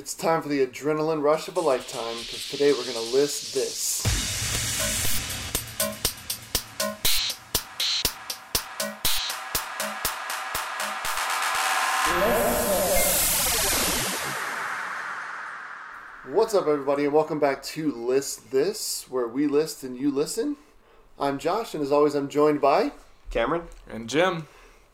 It's time for the adrenaline rush of a lifetime because today we're going to list this. What's up, everybody, and welcome back to List This, where we list and you listen. I'm Josh, and as always, I'm joined by. Cameron? And Jim.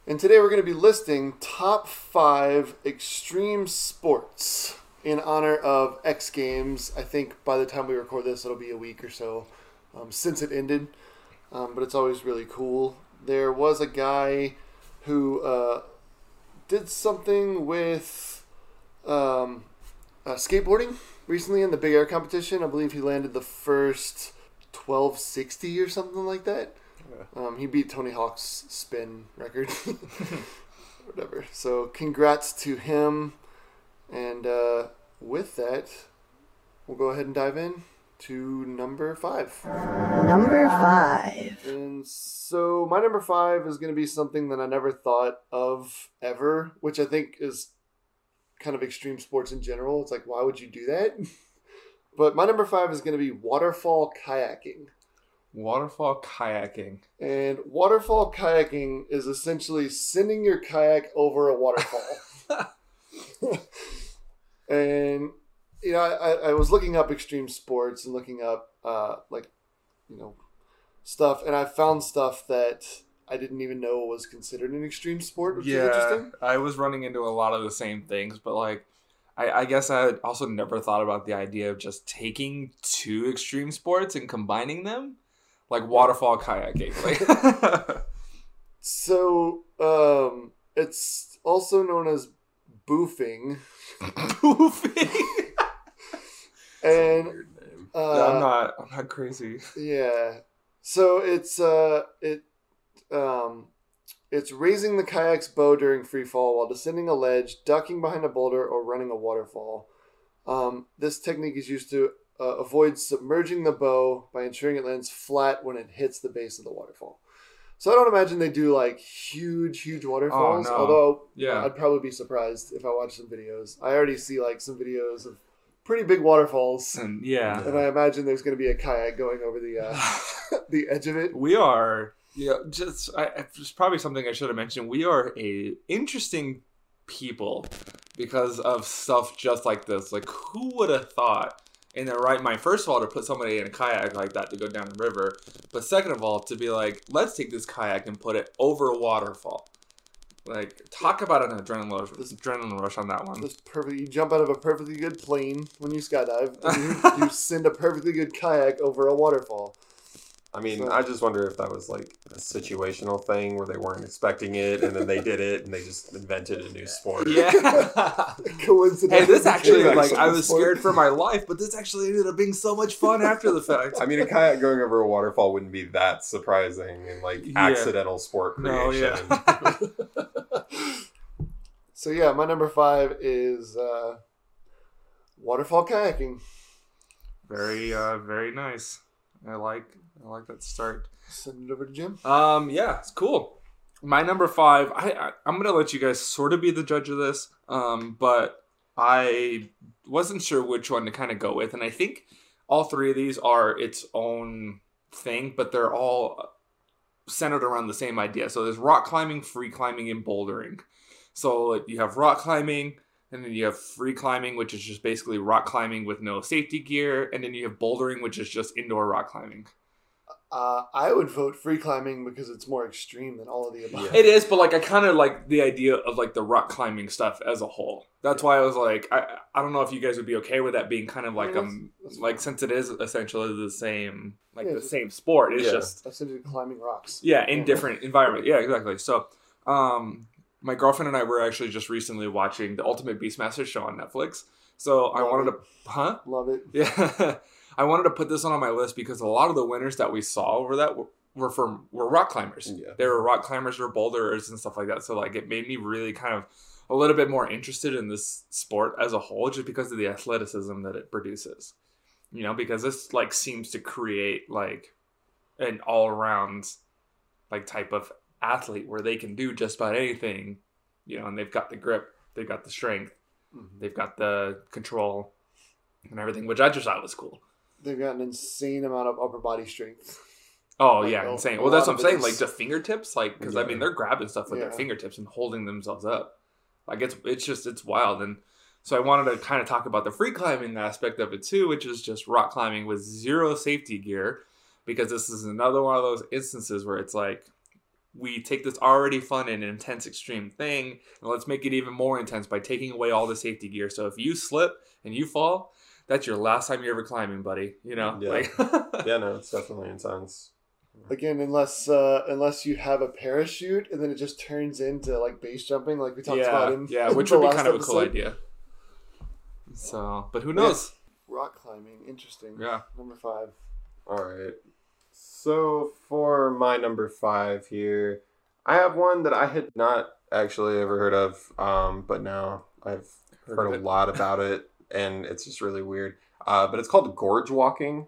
And today we're going to be listing top five extreme sports in honor of X Games. I think by the time we record this, it'll be a week or so um, since it ended. Um, but it's always really cool. There was a guy who uh, did something with um, uh, skateboarding recently in the Big Air competition. I believe he landed the first 1260 or something like that. Um, he beat Tony Hawk's spin record. Whatever. So congrats to him. And uh, with that, we'll go ahead and dive in to number five. Number five. And so my number five is going to be something that I never thought of ever, which I think is kind of extreme sports in general. It's like, why would you do that? but my number five is going to be waterfall kayaking. Waterfall kayaking. And waterfall kayaking is essentially sending your kayak over a waterfall. and you know, I, I was looking up extreme sports and looking up uh, like you know stuff, and I found stuff that I didn't even know was considered an extreme sport, which is Yeah, interesting. I was running into a lot of the same things, but like, I, I guess I also never thought about the idea of just taking two extreme sports and combining them, like waterfall kayaking. Like, So um, it's also known as boofing, Boofing. and Weird name. uh, I'm not. I'm not crazy. Yeah. So it's uh it um it's raising the kayak's bow during free fall while descending a ledge, ducking behind a boulder, or running a waterfall. Um, this technique is used to uh, avoid submerging the bow by ensuring it lands flat when it hits the base of the waterfall. So I don't imagine they do like huge, huge waterfalls. no. Although Yeah. I'd probably be surprised if I watch some videos. I already see like some videos of pretty big waterfalls. And yeah, And I imagine there's going to be a kayak going over the uh, the edge of it. we are. Yeah, just I- it's probably something I should have mentioned. We are a interesting people because of stuff just like this. Like, who would have thought in their right mind? First of all, to put somebody in a kayak like that to go down the river, but second of all, to be like, let's take this kayak and put it over a waterfall. Like, talk about an adrenaline rush, this, adrenaline rush on that one. This perfect. You jump out of a perfectly good plane when you skydive, and you, you send a perfectly good kayak over a waterfall. I mean, So- I just wonder if that was like a situational thing where they weren't expecting it and then they did it and they just invented a new sport. Yeah. Coincidence. Hey, this actually like I was Sport. scared for my life, but this actually ended up being so much fun after the fact. I mean, a kayak going over a waterfall wouldn't be that surprising and like Yeah. accidental sport creation. No, creation. yeah. So yeah, my number five is uh, waterfall kayaking. very uh very nice. I like I like that start. Send it over to Jim. Um yeah, it's cool. My number 5, I, I I'm going to let you guys sort of be the judge of this. Um but I wasn't sure which one to kind of go with and I think all three of these are its own thing, but they're all centered around the same idea. So there's rock climbing, free climbing, and bouldering. So you have rock climbing, and then you have free climbing, which is just basically rock climbing with no safety gear, and then you have bouldering, which is just indoor rock climbing. Uh, I would vote free climbing because it's more extreme than all of the above. It is, but like I kind of like the idea of like the rock climbing stuff as a whole. That's why I was like, I I don't know if you guys would be okay with that being kind of like Yeah, um that's- that's like since it is essentially the same like Yeah, the same sport. It's Yeah. just Essentially climbing rocks. Yeah, in Yeah. different environment. Yeah, exactly. So, um, my girlfriend and I were actually just recently watching the Ultimate Beastmaster show on Netflix. So I wanted it. to, huh? Love it. Yeah, I wanted to put this one on my list because a lot of the winners that we saw over that were, were from were rock climbers. Yeah. They were rock climbers or boulders and stuff like that. So like it made me really kind of a little bit more interested in this sport as a whole, just because of the athleticism that it produces. You know, because this like seems to create like an all around like type of athlete where they can do just about anything, you know, and they've got the grip, they've got the strength. Mhm. They've got the control and everything, which I just thought was cool. They've got an insane amount of upper body strength. Oh Like, yeah, a- insane. a Well, that's what I'm saying. Like the fingertips, like because I mean they're grabbing stuff with their fingertips and holding themselves up. Like it's it's just it's wild. And so I wanted to kind of talk about the free climbing aspect of it too, which is just rock climbing with zero safety gear, because this is another one of those instances where it's like we take this already fun and intense extreme thing and let's make it even more intense by taking away all the safety gear. So if you slip and you fall, that's your last time you're ever climbing, buddy. You know, Yeah. like Yeah, no, it's definitely intense. Again, unless uh, unless you have a parachute and then it just turns into like base jumping, like we talked yeah, about in yeah, which the would be kind of a cool idea. So, but who knows? Rock climbing, interesting. Yeah. Number five. All right. So for my number five here, I have one that I had not actually ever heard of, um, but now I've Heard heard, a lot about it, and it's just really weird. Uh, but it's called gorge walking.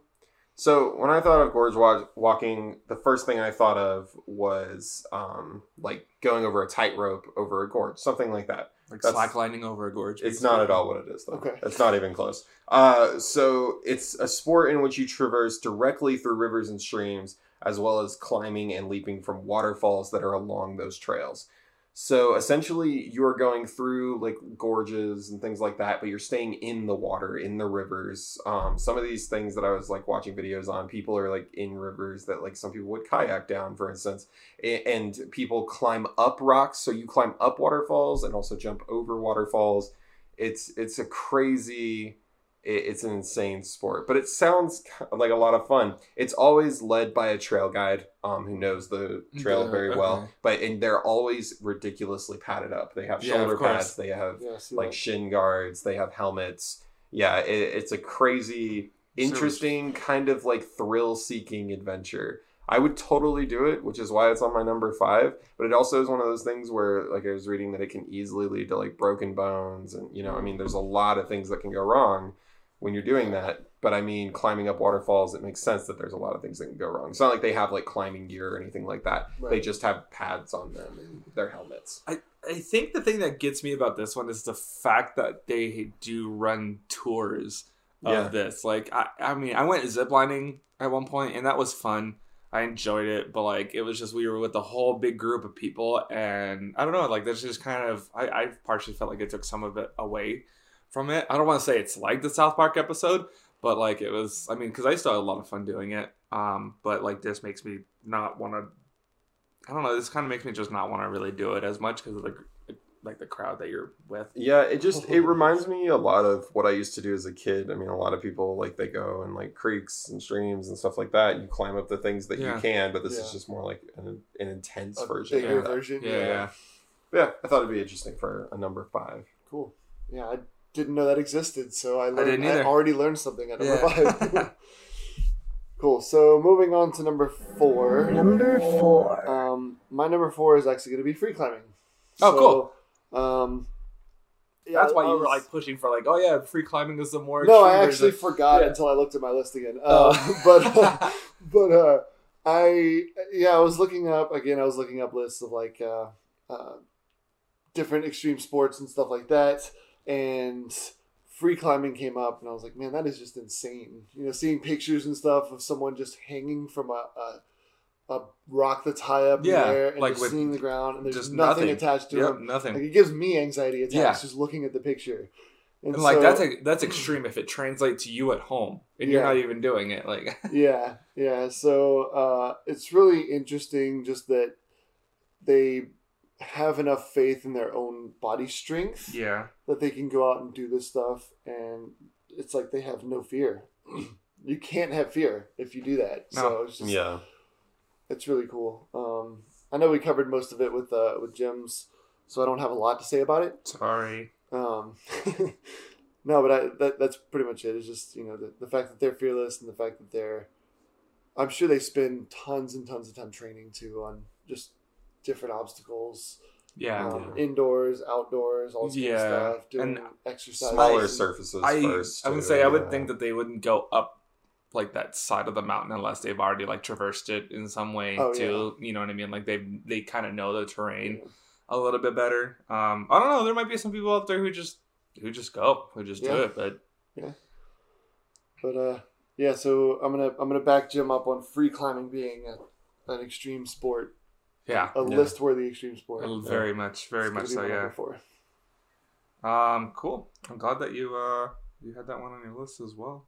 So when I thought of gorge wa- walking, the first thing I thought of was um, like going over a tightrope over a gorge, something like that. Like That's- slacklining over a gorge. It's not at all what it is, though. Okay. It's not even close. Uh, so it's a sport in which you traverse directly through rivers and streams, as well as climbing and leaping from waterfalls that are along those trails. So essentially, you're going through like gorges and things like that, but you're staying in the water, in the rivers. Um, some of these things that I was like watching videos on, people are like in rivers that like some people would kayak down, for instance, and people climb up rocks. So you climb up waterfalls and also jump over waterfalls. It's it's a crazy it's an insane sport, but it sounds like a lot of fun. It's always led by a trail guide um, who knows the trail Yeah, very well, but and they're always ridiculously padded up. They have shoulder course. pads, they have Yeah, like that. shin guards, they have helmets. Yeah, it, it's a crazy, interesting kind of like thrill-seeking adventure. I would totally do it, which is why it's on my number five. But it also is one of those things where, like, I was reading that it can easily lead to like broken bones, and you know, I mean, there's a lot of things that can go wrong when you're doing that. But I mean, climbing up waterfalls, it makes sense that there's a lot of things that can go wrong. It's not like they have like climbing gear or anything like that. They just have pads on them and their helmets. I, I think the thing that gets me about this one is the fact that they do run tours of Yeah. this. Like, I, I mean, I went ziplining at one point, and that was fun. I enjoyed it, but like, it was just we were with a whole big group of people, and I don't know, like, that's just kind of I, I partially felt like it took some of it away from it. I don't want to say it's like the South Park episode, but like it was. I mean, because I still had a lot of fun doing it. Um, but like this makes me not want to. I don't know. This kind of makes me just not want to really do it as much because of the like the crowd that you're with. Yeah, it just it reminds me a lot of what I used to do as a kid. I mean, a lot of people like they go in like creeks and streams and stuff like that. You climb up the things that Yeah. you can, but this is just more like an, an intense A version. bigger of that. version. Yeah, yeah. Yeah, I thought it'd be interesting for a number five. Cool. Yeah, I didn't know that existed, so I learned. I, didn't either. already learned something at number Yeah. five. cool. So moving on to number four. Number four. Um, my number four is actually going to be free climbing. Oh, cool. Um, yeah, That's why I you were like pushing for like, oh yeah, free climbing is the more. No, I actually version. forgot Yeah. until I looked at my list again. Oh. Uh, but but uh, I yeah, I was looking up again. I was looking up lists of like uh, uh, different extreme sports and stuff like that, and free climbing came up, and I was like, man, that is just insane. You know, seeing pictures and stuff of someone just hanging from a. a a rock that's high up Yeah, in the air and like just seeing the ground and there's just nothing, nothing. attached to Yep, him. nothing. Like it gives me anxiety attacks Yeah. just looking at the picture. and like so- that's a, that's extreme if it translates to you at home and you're not even doing it. Like, yeah yeah so uh, it's really interesting just that they have enough faith in their own body strength yeah, that they can go out and do this stuff and it's like they have no fear you can't have fear if you do that so it's just Yeah, it's really cool um, i know we covered most of it with uh, with Jim's so i don't have a lot to say about it sorry. um, no, but I, that that's pretty much it. It's just you know the, the fact that they're fearless and the fact that they're. I'm sure they spend tons and tons of time training too on just different obstacles, Yeah, um, indoors, outdoors, all this kind Yeah, of stuff, doing and exercise. smaller and- surfaces I first. I would too, say I would think that they wouldn't go up like that side of the mountain unless they've already like traversed it in some way Oh, too. You know what I mean? Like they they kind of know the terrain Yeah. a little bit better. Um, I don't know. There might be some people out there who just who just go, who just do it. But yeah, But uh, yeah. So I'm gonna I'm gonna back Jim up on free climbing being a, an extreme sport, yeah, a Yeah. list worthy extreme sport. very much, very It's much so. Yeah. four. Um, cool. I'm glad that you uh you had that one on your list as well.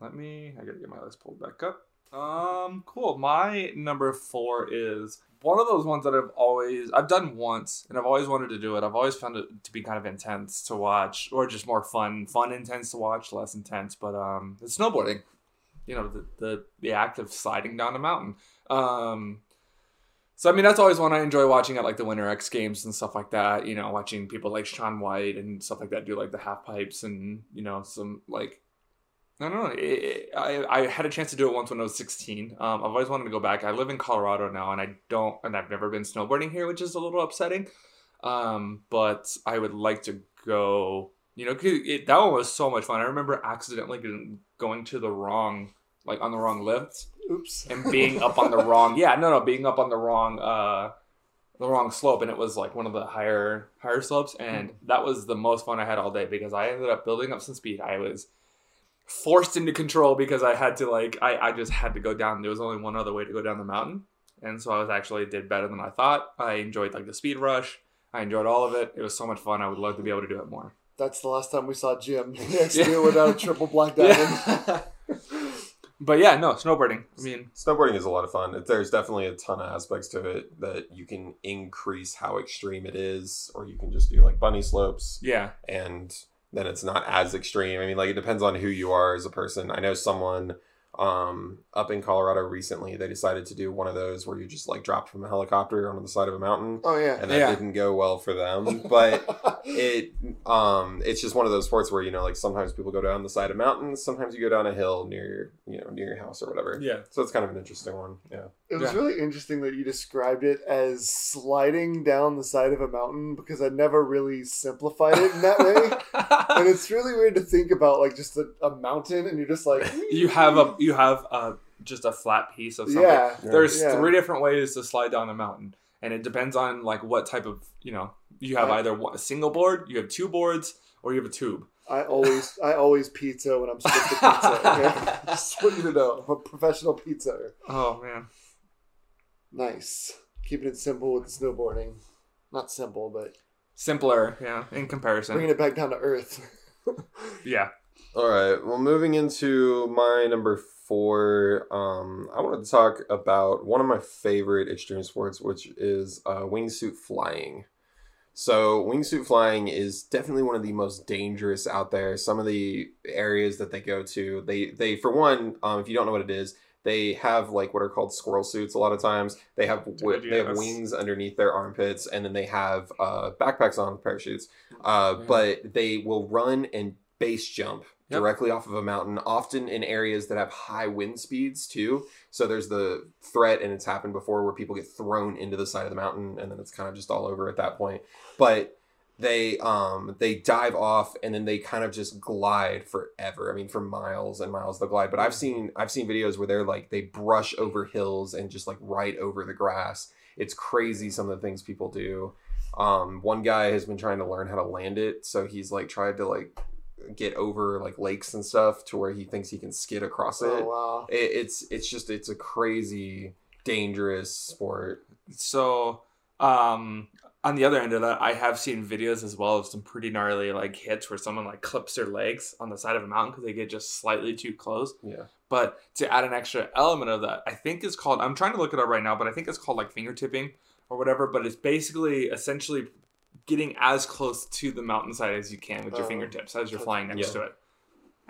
Let me I gotta get my list pulled back up. Um, cool. My number four is one of those ones that I've always I've done once and I've always wanted to do it. I've always found it to be kind of intense to watch, or just more fun, fun intense to watch, less intense. But um, it's snowboarding. You know, the the, the act of sliding down a mountain. Um, so I mean, that's always one I enjoy watching at like the Winter X Games and stuff like that. You know, watching people like Shaun White and stuff like that do like the half pipes and you know some like I don't know. It, it- I I had a chance to do it once when I was 16. Um, I've always wanted to go back. I live in Colorado now, and I don't, and I've never been snowboarding here, which is a little upsetting. Um, but I would like to go. You know, it, that one was so much fun. I remember accidentally going to the wrong, like on the wrong lift Oops. and being up on the wrong yeah no no being up on the wrong uh the wrong slope and it was like one of the higher higher slopes and that was the most fun i had all day because i ended up building up some speed. I was forced into control because i had to like i, I just had to go down. There was only one other way to go down the mountain and so i was actually did better than i thought. I enjoyed like the speed rush. I enjoyed all of it. It was so much fun. I would love to be able to do it more. That's the last time we saw Jim. Next year without a triple black diamond. But yeah no snowboarding i mean Snowboarding is a lot of fun. There's definitely a ton of aspects to it that you can increase how extreme it is, or you can just do like bunny slopes, yeah and then it's not as extreme. I mean, like it depends on who you are as a person. I know someone um, up in Colorado recently. They decided to do one of those where you just like drop from a helicopter onto the side of a mountain, Oh yeah. and that Yeah. didn't go well for them. But it um it's just one of those sports where you know like sometimes people go down the side of mountains sometimes you go down a hill near your you know near your house or whatever yeah so it's kind of an interesting one yeah It was Yeah. really interesting that you described it as sliding down the side of a mountain because I never really simplified it in that way. and it's really weird to think about like just a, a mountain and you're just like you have a you have a just a flat piece of something. yeah There's Yeah. three different ways to slide down a mountain, and it depends on like what type of you know. You have Right. either one, a single board, you have two boards, or you have a tube. I always I always pizza when I'm supposed to pizza. Okay? just want you to know I'm a professional pizza. Oh man, Nice. Keeping it simple with the snowboarding. Not simple, but simpler, yeah, in comparison. bringing it back down to earth. Yeah, all right well moving into my number four um i wanted to talk about one of my favorite extreme sports which is uh wingsuit flying. So wingsuit flying is definitely one of the most dangerous out there. Some of the areas that they go to they they for one um if you don't know what it is they have like what are called squirrel suits a lot of times. They have Dude, they have wings underneath their armpits and then they have uh backpacks on with parachutes. Uh Yeah. but they will run and base jump Yep. directly off of a mountain often in areas that have high wind speeds too. So there's the threat and it's happened before where people get thrown into the side of the mountain and then it's kind of just all over at that point. But they um they dive off and then they kind of just glide forever. I mean for miles and miles they'll glide. But i've seen i've seen videos where they're like they brush over hills and just like right over the grass. It's crazy some of the things people do. Um one guy has been trying to learn how to land it. So he's like tried to like get over like lakes and stuff to where he thinks he can skid across it oh wow. it, it's it's just it's a crazy dangerous sport So, um, on the other end of that, I have seen videos as well of some pretty gnarly like hits where someone like clips their legs on the side of a mountain because they get just slightly too close. yeah But to add an extra element of that, I think is called. I'm trying to look it up right now, but I think it's called like fingertipping or whatever. But it's basically essentially getting as close to the mountainside as you can with your Oh. fingertips as you're flying next Yeah. to it.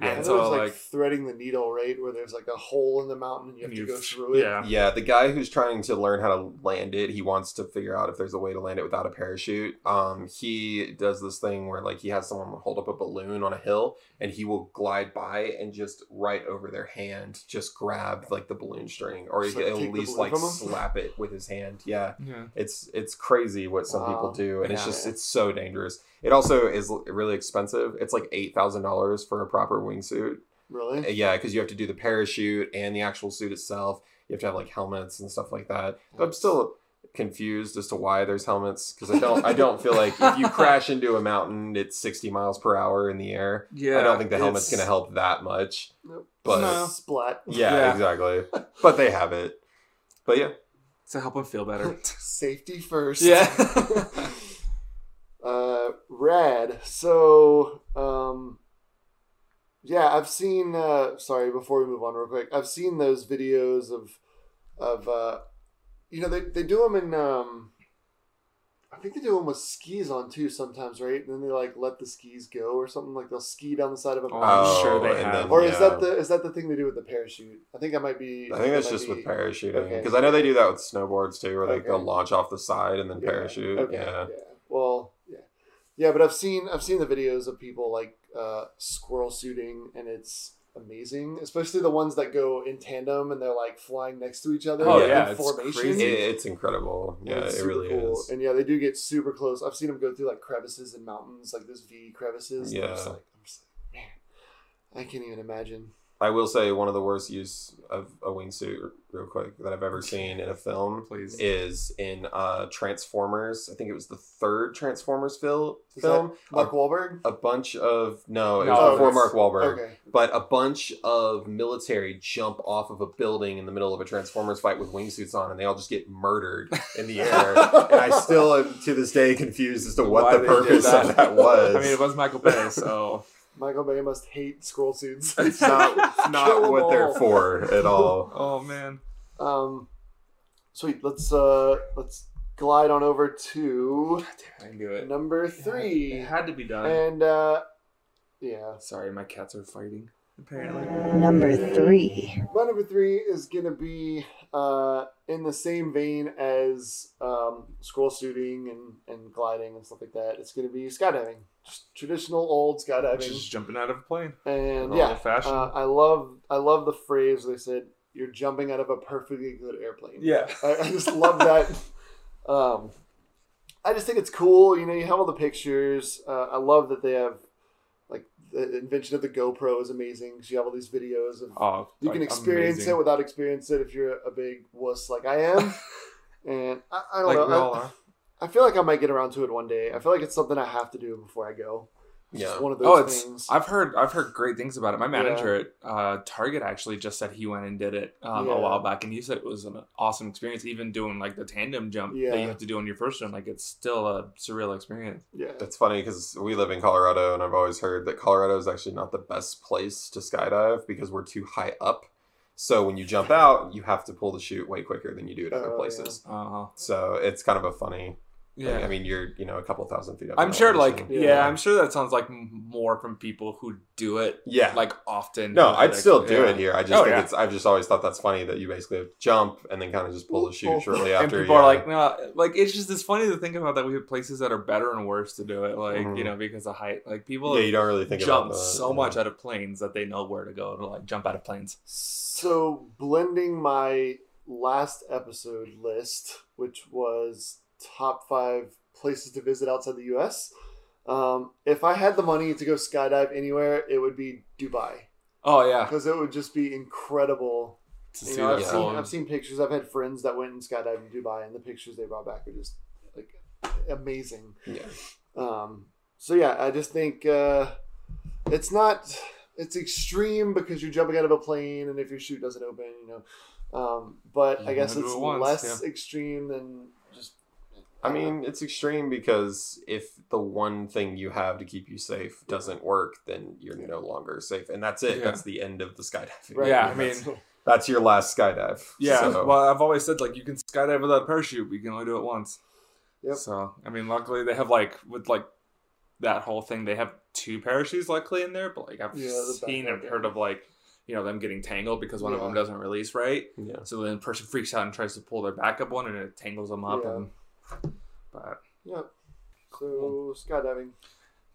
Yeah. I And know so there's like, like, threading the needle, right? Where there's like a hole in the mountain and you have to go through it. yeah, Yeah, the guy who's trying to learn how to land it, he wants to figure out if there's a way to land it without a parachute. Um, he does this thing where like he has someone hold up a balloon on a hill and he will glide by and just right over their hand, just grab like the balloon string, or Just, he'll at least like slap it with his hand. Yeah, yeah. it's it's crazy what some Wow. people do, and it's Yeah. just it's so dangerous. It also is really expensive. It's like eight thousand dollars for a proper wingsuit. Really? Uh, Yeah, because you have to do the parachute and the actual suit itself. You have to have like helmets and stuff like that. But I'm still confused as to why there's helmets because I don't I don't feel like if you crash into a mountain it's 60 miles per hour in the air. Yeah, I don't think the helmet's it's- going to help that much. Nope. But No. Splat. yeah, Yeah. exactly. But they have it. But yeah, to help them feel better. Safety first. yeah. uh, rad. So, um, yeah, I've seen. Uh, sorry, before we move on, real quick, I've seen those videos of, of, uh, you know, they they do them in. Um, I think they do them with skis on too sometimes, right? And then they like let the skis go or something. Like they'll ski down the side of a Oh, mountain. I'm sure they and have. Or is yeah. that the is that the thing they do with the parachute? I think I might be. I think that's just be- with parachuting okay. because I know they do that with snowboards too, where like Okay. they'll launch off the side and then Yeah, parachute. Okay. Yeah. Yeah. Well, yeah. Yeah, but I've seen I've seen the videos of people like uh, squirrel shooting, and it's amazing. Especially the ones that go in tandem and they're like flying next to each other. Oh, in yeah, it's formation. crazy. It, it's incredible. And Yeah, it's it really cool. is. And yeah, they do get super close. I've seen them go through like crevices and mountains, like those V crevices. and I'm just Yeah. like, I'm just like, man, I can't even imagine. I will say one of the worst use of a wingsuit, real quick, that I've ever seen in a film Please. is in uh, Transformers. I think it was the third Transformers fil- film. Mark A, Wahlberg? a bunch of no, it No, was before Mark Wahlberg. Okay. But a bunch of military jump off of a building in the middle of a Transformers fight with wingsuits on, and they all just get murdered in the air. and I still am to this day confused as to what Why the purpose that. of that was. I mean, it was Michael Bay, so Michael Bay must hate squirrel suits. it's not, it's Kill not 'em what they're for at all. oh man, Um, sweet. Let's uh let's glide on over to I knew it. number three, It had to be done. and uh, yeah, Sorry, my cats are fighting. Apparently. Number three. my number three is gonna be uh in the same vein as um squirrel shooting and and gliding and stuff like that. It's gonna be skydiving, just traditional old skydiving, Just jumping out of a plane. and yeah, old-fashioned. uh, I love I love the phrase they said. You're jumping out of a perfectly good airplane. Yeah. I, I just love that. Um, I just think it's cool. You know, you have all the pictures. Uh, I love that they have like the invention of the GoPro is amazing. 'cause you have all these videos of Oh, you can experience amazing. it without experience it if you're a big wuss like I am. and I, I don't Like know. I. I feel like I might get around to it one day. I feel like it's something I have to do before I go. It's just Yeah. one of those Oh, it's. things. I've heard. I've heard great things about it. My manager at uh, Target actually just said he went and did it um, Yeah. a while back, and he said it was an awesome experience. Even doing like the tandem jump that you have to do on your first one, like it's still a surreal experience. yeah. It's funny because we live in Colorado, and I've always heard that Colorado is actually not the best place to skydive because we're too high up. So when you jump out, you have to pull the chute way quicker than you do at other Oh, places. Uh, So it's kind of a funny. Yeah. I mean, you're you know a couple thousand feet up. I'm in sure, like, yeah. Yeah. I'm sure that sounds like more from people who do it, yeah. like often. no, I'd still do yeah. it here. I just Oh, think yeah. it's. I've just always thought that's funny that you basically jump and then kind of just pull the chute shortly after. And after. people yeah. are like, no, like it's just it's funny to think about that we have places that are better and worse to do it, like Mhm. you know, because of height. Like people yeah, you don't really think jump about that. so yeah. much out of planes that they know where to go to like jump out of planes. So blending my last episode list, which was top five places to visit outside the U.S. Um, if I had the money to go skydive anywhere, it would be Dubai Oh yeah, because it would just be incredible. to You see know, I've seen I've seen pictures. I've had friends that went and skydived in Dubai, and the pictures they brought back are just like amazing. Yeah. Um, so yeah, I just think uh, it's not it's extreme because you're jumping out of a plane, and if your chute doesn't open, you know. Um, but You I guess it's it once, less extreme than. I mean, it's extreme because if the one thing you have to keep you safe doesn't work, then you're no longer safe, and that's it. Yeah. That's the end of the skydiving. Right. Yeah, I mean- that's your last skydive. yeah. So- Well, I've always said like you can skydive without a parachute, but you can only do it once. Yep. So I mean, luckily they have like with like that whole thing, they have two parachutes luckily in there. But like I've Yeah, seen and heard of like you know them getting tangled because one of them doesn't release right. yeah. So then the person freaks out and tries to pull their backup one, and it tangles them up. Yeah. And but Yep. So skydiving.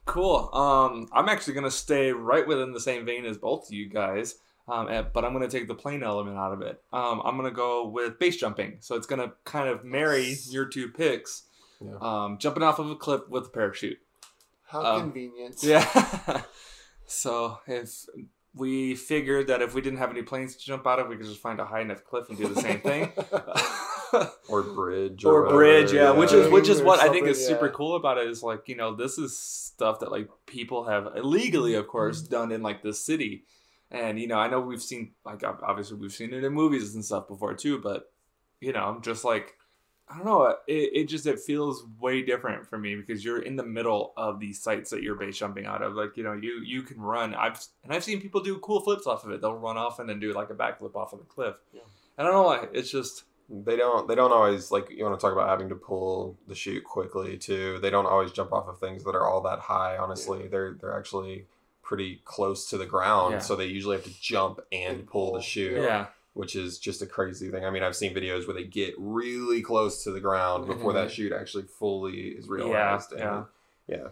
cool. Um, I'm actually gonna stay right within the same vein as both of you guys. Um, and- but I'm gonna take the plane element out of it. Um, I'm gonna go with base jumping. So it's gonna kind of marry your two picks. Yeah. Um, jumping off of a cliff with a parachute. How Um, convenient. Yeah. so if we figured that if we didn't have any planes to jump out of, we could just find a high enough cliff and do the same thing. or bridge or whatever, bridge, yeah, which is which is what I think something, is super cool about it. Is like you know this is stuff that like people have illegally, of course, Mm-hmm. done in like the city, and you know I know we've seen like obviously we've seen it in movies and stuff before too, but you know i'm just like I don't know, it, it just it feels way different for me because you're in the middle of these sites that you're base jumping out of. Like you know you you can run. I've and I've seen people do cool flips off of it. They'll run off and then do like a backflip off of the cliff. Yeah. I don't know why. It's just they don't they don't always like you want to talk about having to pull the chute quickly too. They don't always jump off of things that are all that high honestly. They're they're actually pretty close to the ground Yeah. so they usually have to jump and pull the chute yeah. which is just a crazy thing. I mean i've seen videos where they get really close to the ground before that Mhm. chute actually fully is realized Yeah, and yeah.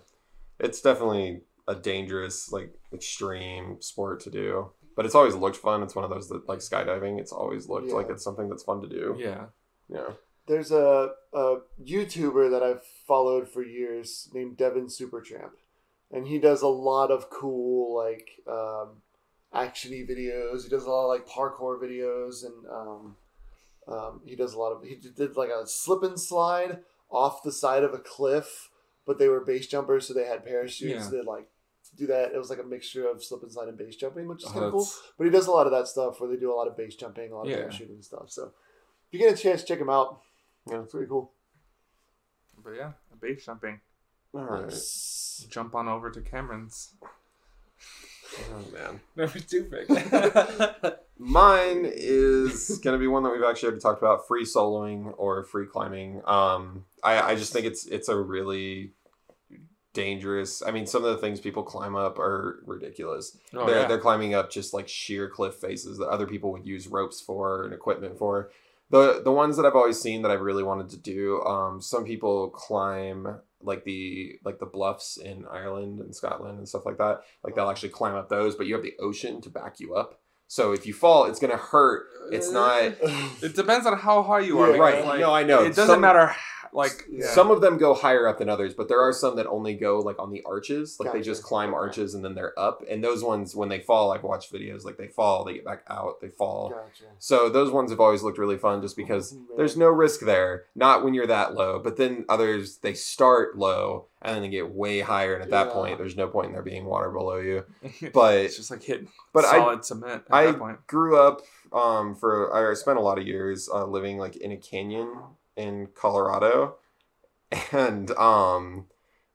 It's definitely a dangerous like extreme sport to do but it's always looked fun it's one of those that like skydiving it's always looked Yeah. like it's something that's fun to do Yeah. yeah There's a, a YouTuber that I've followed for years named Devin Supertramp, and he does a lot of cool like um, actiony videos. He does a lot of like parkour videos, and um, um, he does a lot of. He did like a slip and slide off the side of a cliff, but they were base jumpers, so they had parachutes. Yeah. They like do that. It was like a mixture of slip and slide and base jumping, which is Oh, kind of cool. But he does a lot of that stuff where they do a lot of base jumping, a lot of Yeah. parachuting and stuff. So if you get a chance, check him out. Yeah. it's pretty cool. But yeah, base jumping. all right Nice. Jump on over to Cameron's. Oh man. Number two pick. Mine is gonna be one that we've actually already talked about: free soloing or free climbing. Um, I, I just think it's it's a really dangerous. I mean, some of the things people climb up are ridiculous. oh, they're yeah. they're climbing up just like sheer cliff faces that other people would use ropes for and equipment for. The the ones that I've always seen that I've really wanted to do. Um, some people climb like the like the bluffs in Ireland and Scotland and stuff like that. Like they'll actually climb up those, but you have the ocean to back you up. So if you fall, it's gonna hurt. It's not It depends on how high you are. Yeah, right. like, no, I know. It doesn't Some- matter. H- Like Yeah. Some of them go higher up than others, but there are some that only go like on the arches. Like they just climb Okay. arches and then they're up. And those ones, when they fall, I've watched videos like they fall, they get back out, they fall. Gotcha. So those ones have always looked really fun just because Oh, there's no risk there. Not when you're that low, but then others they start low and then they get way higher, and at that point, there's no point in there being water below you. But it's just like hitting but I solid cement at I that point. grew up um for I spent a lot of years uh, living like in a canyon in Colorado, and um.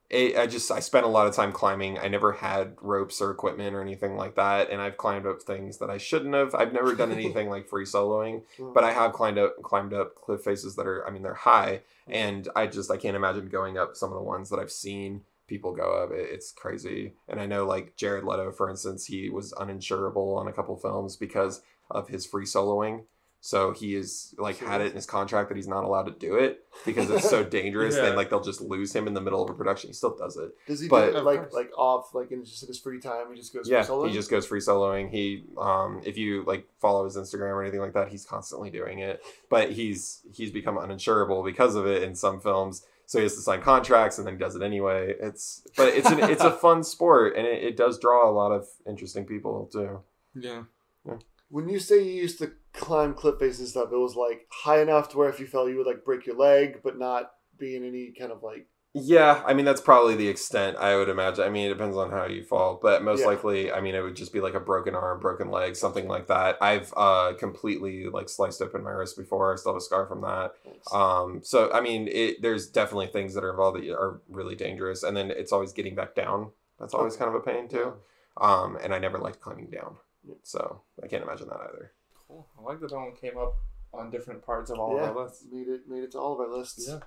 It, I just I spent a lot of time climbing. I never had ropes or equipment or anything like that, and I've climbed up things that I shouldn't have. I've never done anything like free soloing, but I have climbed up climbed up cliff faces that are I mean they're high and I just I can't imagine going up some of the ones that I've seen people go up it, it's crazy and I know like Jared Leto for instance he was uninsurable on a couple films because of his free soloing so he is like had it in his contract that he's not allowed to do it because it's so dangerous Yeah. then like they'll just lose him in the middle of a production. He still does it. Does he but- do it like course. like off like in just in his free time? He just goes yeah for he just goes free soloing. He um if you like follow his instagram or anything like that he's constantly doing it. But he's he's become uninsurable because of it in some films. So he has to sign contracts and then he does it anyway. It's but it's an, it's a fun sport and it, it does draw a lot of interesting people too. Yeah. When you say you used to climb cliff faces and stuff, it was like high enough to where if you fell, you would like break your leg, but not be in any kind of like. yeah i mean that's probably the extent i would imagine i mean it depends on how you fall but most Yeah. likely i mean it would just be like a broken arm broken leg something like that i've uh completely like sliced open my wrist before i still have a scar from that Um, so I mean, it, there's definitely things that are involved that are really dangerous, and then it's always getting back down. That's always Okay. kind of a pain too. Um, and I never liked climbing down, so I can't imagine that either. Cool. I like that that one came up on different parts of all yeah, of our lists. made it made it to all of our lists. Yeah.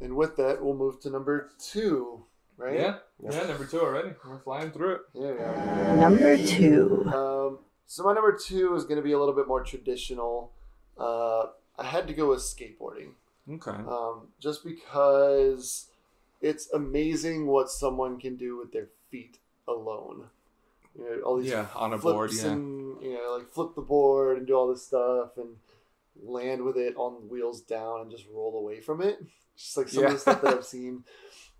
And with that, we'll move to number two. Right. Yeah. Yeah. Yeah. Number two already. We're flying through it. There we. Number two. Um, so my number two is going to be a little bit more traditional. Uh, I had to go with skateboarding. Okay. um, just because it's amazing what someone can do with their feet alone. You know, all these Yeah, on a flips board, yeah. and you know, like flip the board and do all this stuff and land with it on wheels down and just roll away from it. Just like some of the stuff that I've seen.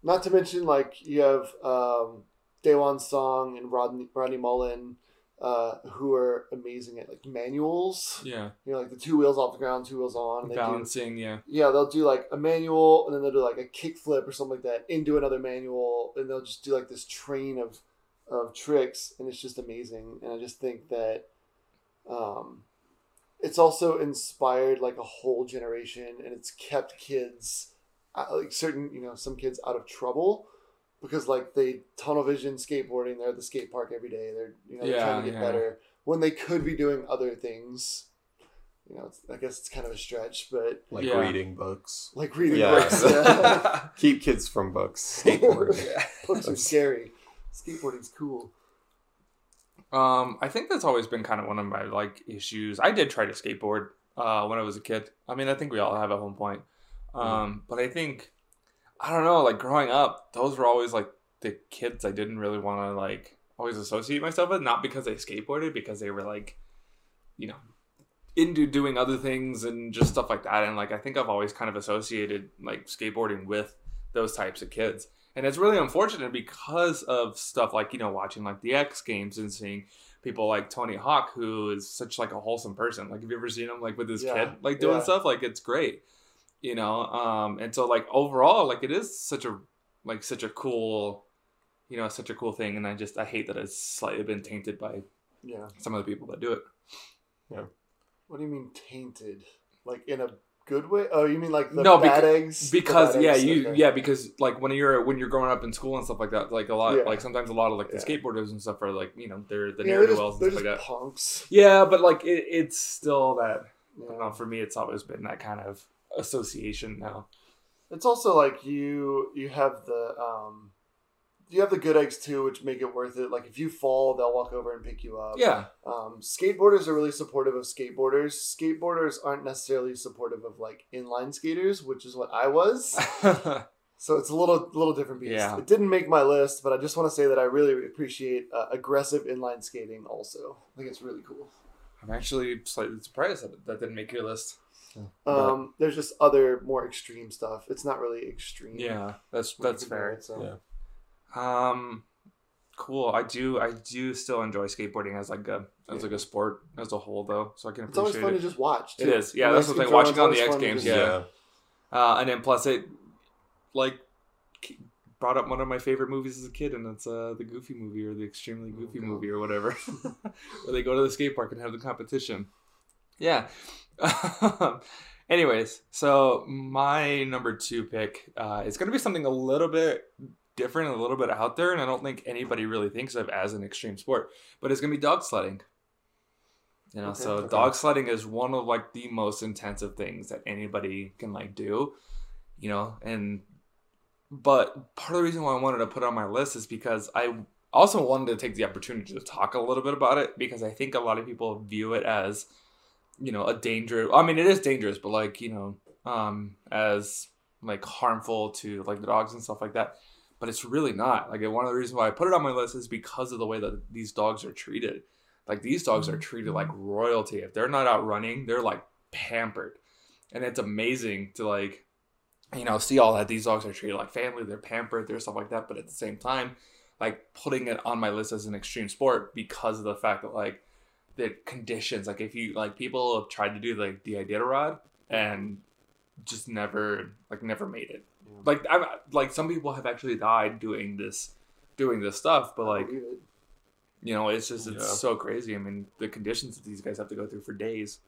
Not to mention, like you have um, Daewon Song and Rodney, Rodney Mullen uh, who are amazing at like manuals. Yeah, You know, like the two wheels off the ground, two wheels on. they do- balancing. Yeah, yeah, they'll do like a manual and then they'll do like a kick flip or something like that into another manual and they'll just do like this train of of tricks and it's just amazing. And I just think that um it's also inspired like a whole generation and it's kept kids uh, like certain, you know, some kids out of trouble because like they tunnel vision skateboarding, they're at the skate park every day. They're you know, they're trying to get yeah. better when they could be doing other things. You know, it's, I guess it's kind of a stretch, but Like Yeah. reading books. like reading Yeah. books. Yeah. Keep kids from books. Skateboard. books are scary. Skateboarding's cool. Um, I think that's always been kind of one of my like issues. I did try to skateboard uh, when I was a kid. I mean, I think we all have at one point. Um, but I think I don't know. Like growing up, those were always like the kids I didn't really want to like always associate myself with. Not because they skateboarded, because they were like, you know, into doing other things and just stuff like that. And like I think I've always kind of associated like skateboarding with those types of kids. And it's really unfortunate because of stuff like, you know, watching like the X games and seeing people like Tony Hawk, who is such like a wholesome person. Like, have you ever seen him like with his Yeah, kid, like doing yeah. stuff? Like, it's great, you know. Um, and so like overall, like it is such a like such a cool, you know, such a cool thing. And I just I hate that it's slightly been tainted by Yeah. some of the people that do it. Yeah. What do you mean tainted? Like in a good way? Oh, you mean like the No, bad beca- eggs? Because bad yeah eggs? you Okay. yeah because like when you're when you're growing up in school and stuff like that like a lot Yeah. like sometimes a lot of like the Yeah. skateboarders and stuff are like you know they're the Yeah, ne'er they're do wells and stuff like just that punks. yeah but like it, it's still that I don't know for me it's always been that kind of association now It's also like you you have the um you have the good eggs too, which make it worth it. Like if you fall, they'll walk over and pick you up. yeah Um, skateboarders are really supportive of skateboarders. Skateboarders aren't necessarily supportive of like inline skaters, which is what I was. So it's a little little different beast. Yeah. It didn't make my list, but I just want to say that I really appreciate uh, aggressive inline skating. Also, I think it's really cool. I'm actually slightly surprised that that didn't make your list Um, there's just other more extreme stuff. It's not really extreme. yeah that's that's fair it, so. Yeah. Um cool I do I do still enjoy skateboarding as like a as like a sport as a whole though so I can It's always fun it to just watch. It too. is. Yeah, When that's I the thing. Watching on the X Games, just- yeah. Uh, and then plus it like brought up one of my favorite movies as a kid, and it's uh, the Goofy movie or the Extremely Goofy God. movie or whatever, where they go to the skate park and have the competition. Yeah. Anyways, so my number two pick uh, is going to be something a little bit different, and a little bit out there, and I don't think anybody really thinks of as an extreme sport, but it's to be dog sledding. You know, Okay. so Okay. dog sledding is one of like the most intensive things that anybody can like do. You know, and but part of the reason why I wanted to put it on my list is because I also wanted to take the opportunity to talk a little bit about it because I think a lot of people view it as, you know, a danger. I mean, it is dangerous, but like you know, um, as like harmful to like the dogs and stuff like that. But it's really not. Like one of the reasons why I put it on my list is because of the way that these dogs are treated. Like these dogs are mm-hmm. treated like royalty. If they're not out running, they're like pampered, and it's amazing to like you know, see all that these dogs are treated like family, they're pampered, they're stuff like that. But at the same time, like putting it on my list as an extreme sport because of the fact that like the conditions, like if you like people have tried to do like the Iditarod and just never like never made it. Yeah. Like I'm like some people have actually died doing this doing this stuff, but like you know, it's just it's Yeah. so crazy. I mean, the conditions that these guys have to go through for days.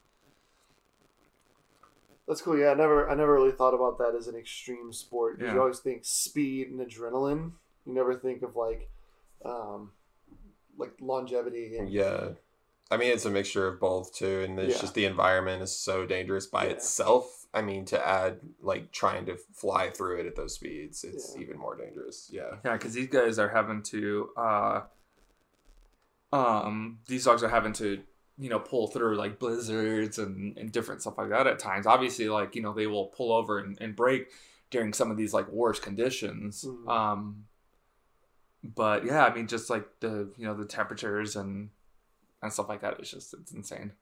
That's cool. Yeah, I never, I never really thought about that as an extreme sport. Yeah. You always think speed and adrenaline. You never think of like, um, like longevity and Yeah. I mean, it's a mixture of both too, and it's Yeah. just the environment is so dangerous by Yeah. itself. I mean, to add like trying to fly through it at those speeds, it's Yeah. even more dangerous. Yeah. Yeah, because these guys are having to, uh, um, these dogs are having to, you know, pull through like blizzards and, and different stuff like that at times. Obviously, like you know, they will pull over and, and break during some of these like worst conditions. Mhm. Um, but yeah, I mean, just like the you know the temperatures and and stuff like that. It's just it's insane.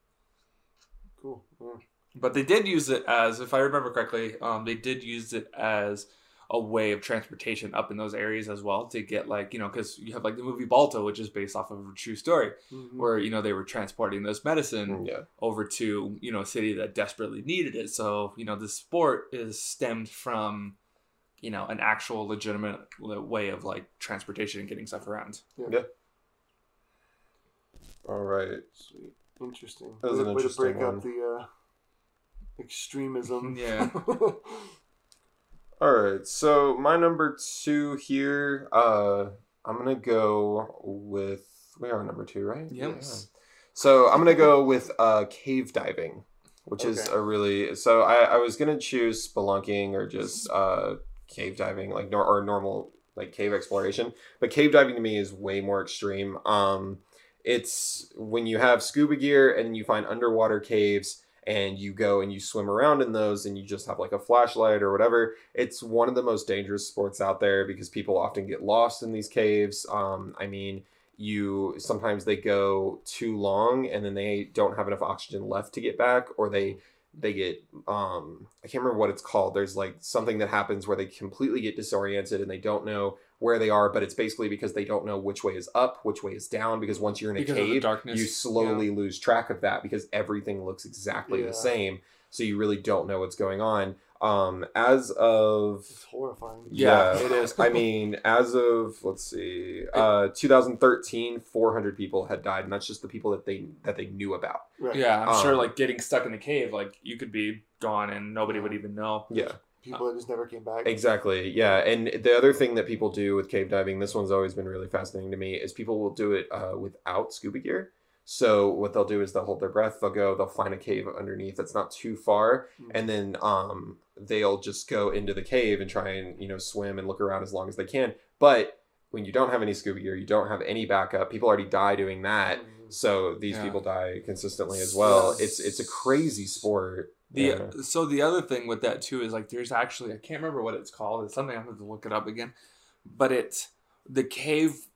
cool. Yeah. But they did use it as, if I remember correctly, um, they did use it as a way of transportation up in those areas as well to get like you know because you have like the movie Balto, which is based off of a true story, Mhm. where you know they were transporting this medicine Yeah. over to you know a city that desperately needed it. So you know the sport is stemmed from you know an actual legitimate way of like transportation and getting stuff around. Yeah. All right. Sweet. Interesting. That was way, an way to interesting break one. up the uh, extremism. Yeah. All right. So my number two here, uh, I'm gonna go with we are number two, right? Yep. Yeah. So I'm gonna go with uh, cave diving, which is a really. So I, I was gonna choose spelunking or just uh, cave diving, like nor- or normal like cave exploration, but cave diving to me is way more extreme. Um, it's when you have scuba gear and you find underwater caves and you go and you swim around in those and you just have like a flashlight or whatever it's one of the most dangerous sports out there because people often get lost in these caves. Um, i mean you sometimes they go too long and then they don't have enough oxygen left to get back or they they get um i can't remember what it's called. There's like something that happens where they completely get disoriented and they don't know where they are but it's basically because they don't know which way is up which way is down because once you're in a Because cave darkness. you slowly lose track of that because everything looks exactly Yeah. the same so you really don't know what's going on um as of It's horrifying. Yeah, Yeah. it is. I mean, as of let's see, uh, 2013, 400 people had died, and that's just the people that they that they knew about. Right. Yeah, I'm sure Um, like getting stuck in the cave, like you could be gone and nobody would even know. Yeah, People that just never came back. exactly. Yeah, and the other thing that people do with cave diving, this one's always been really fascinating to me, is people will do it uh, without scuba gear. So what they'll do is they'll hold their breath, they'll go, they'll find a cave underneath that's not too far, Mhm. and then um they'll just go into the cave and try and you know swim and look around as long as they can but when you don't have any scuba gear you don't have any backup people already die doing that Mhm. so these Yeah. people die consistently as well it's it's a crazy sport The Yeah. so the other thing with that too is like there's actually I can't remember what it's called. It's something I have to look it up again. But it's the cave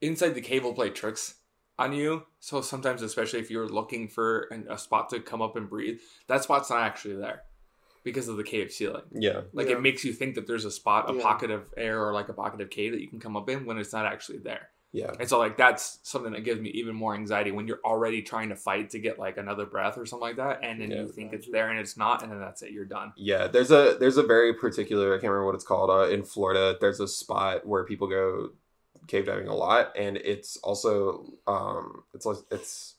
inside the cave will play tricks on you. So sometimes, especially if you're looking for an, a spot to come up and breathe, that spot's not actually there because of the cave ceiling. yeah Like Yeah. it makes you think that there's a spot, a Yeah. pocket of air or like a pocket of cave that you can come up in when it's not actually there. Yeah And so like that's something that gives me even more anxiety when you're already trying to fight to get like another breath or something like that, and then Yeah. you think it's there and it's not, and then that's it, you're done. yeah there's a there's a very particular i can't remember what it's called uh, in florida there's a spot where people go cave diving a lot and it's also um it's like it's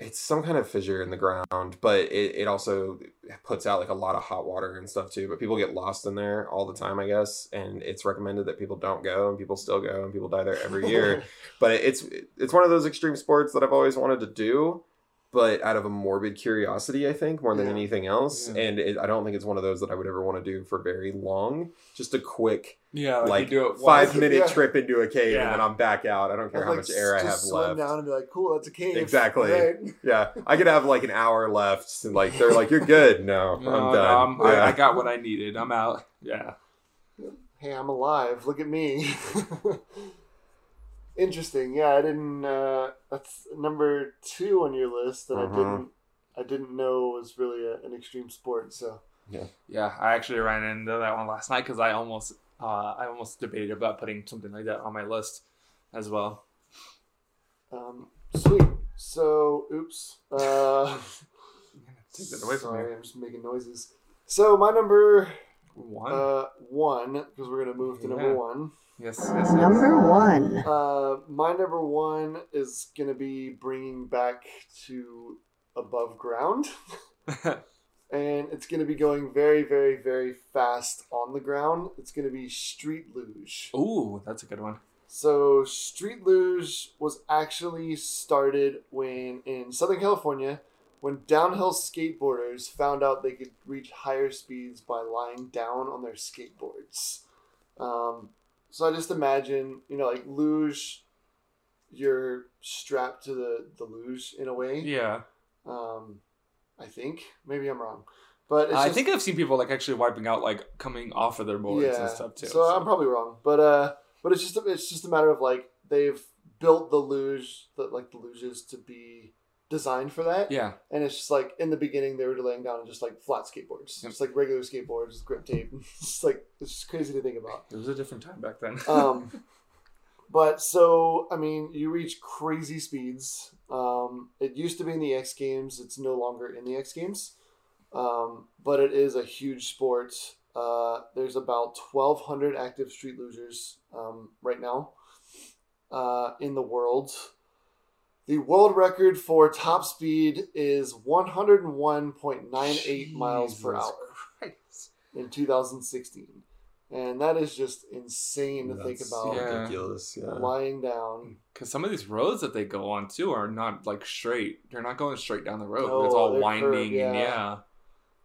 it's some kind of fissure in the ground but it, it also puts out like a lot of hot water and stuff too but people get lost in there all the time i guess and it's recommended that people don't go and people still go and people die there every year. But it's it's one of those extreme sports that I've always wanted to do, but out of a morbid curiosity, I think more than Yeah. anything else. Yeah. And it, I don't think it's one of those that I would ever want to do for very long. Just a quick Yeah, like, you do it five minute Yeah. trip into a cave Yeah. and then I'm back out. I don't care I'd how like much air I have just left. down and be like, cool, that's a cave. Exactly. Right. Yeah, I could have like an hour left, and like they're like, "You're good." No, No, I'm no, done. I'm- I. I got what I needed. I'm out. Yeah. Hey, I'm alive. Look at me. Interesting. Yeah, I didn't. Uh, that's number two on your list that Mhm. I didn't. I didn't know was really a, an extreme sport. So Yeah, Yeah, I actually ran into that one last night because I almost, uh, I almost debated about putting something like that on my list as well. um, sweet. So, oops. Uh, Take that away from sorry, me. I'm just making noises. So my number One. uh, one, because we're gonna move to number one. Yes, yes, yes. Number one. Uh, my number one is gonna be bringing back to above ground, and it's gonna be going very, very, very fast on the ground. It's gonna be street luge. Ooh, that's a good one. So street luge was actually started when in Southern California, when downhill skateboarders found out they could reach higher speeds by lying down on their skateboards. Um, so I just imagine, you know, like luge, you're strapped to the the luge in a way. Yeah, Um, I think. Maybe I'm wrong, but it's I just- think I've seen people like actually wiping out, like coming off of their boards and stuff too. so, I'm probably wrong, but uh, but it's just a, it's just a matter of like they've built the luge, that like the luges to be designed for that. Yeah. And it's just like in the beginning they were laying down just like flat skateboards, Yep. just like regular skateboards, with grip tape. It's just like it's just crazy to think about. It was a different time back then. Um, but so I mean, you reach crazy speeds. Um, it used to be in the X Games. It's no longer in the X Games, um, but it is a huge sport. Uh, there's about 1,200 active street lugers um, right now uh, in the world. The world record for top speed is 101.98 miles per hour Christ. in 2016. And that is just insane to think about ridiculous. Yeah. lying down. Because some of these roads that they go on too are not like straight. They're not going straight down the road. No, it's all they're winding curved, and yeah. yeah.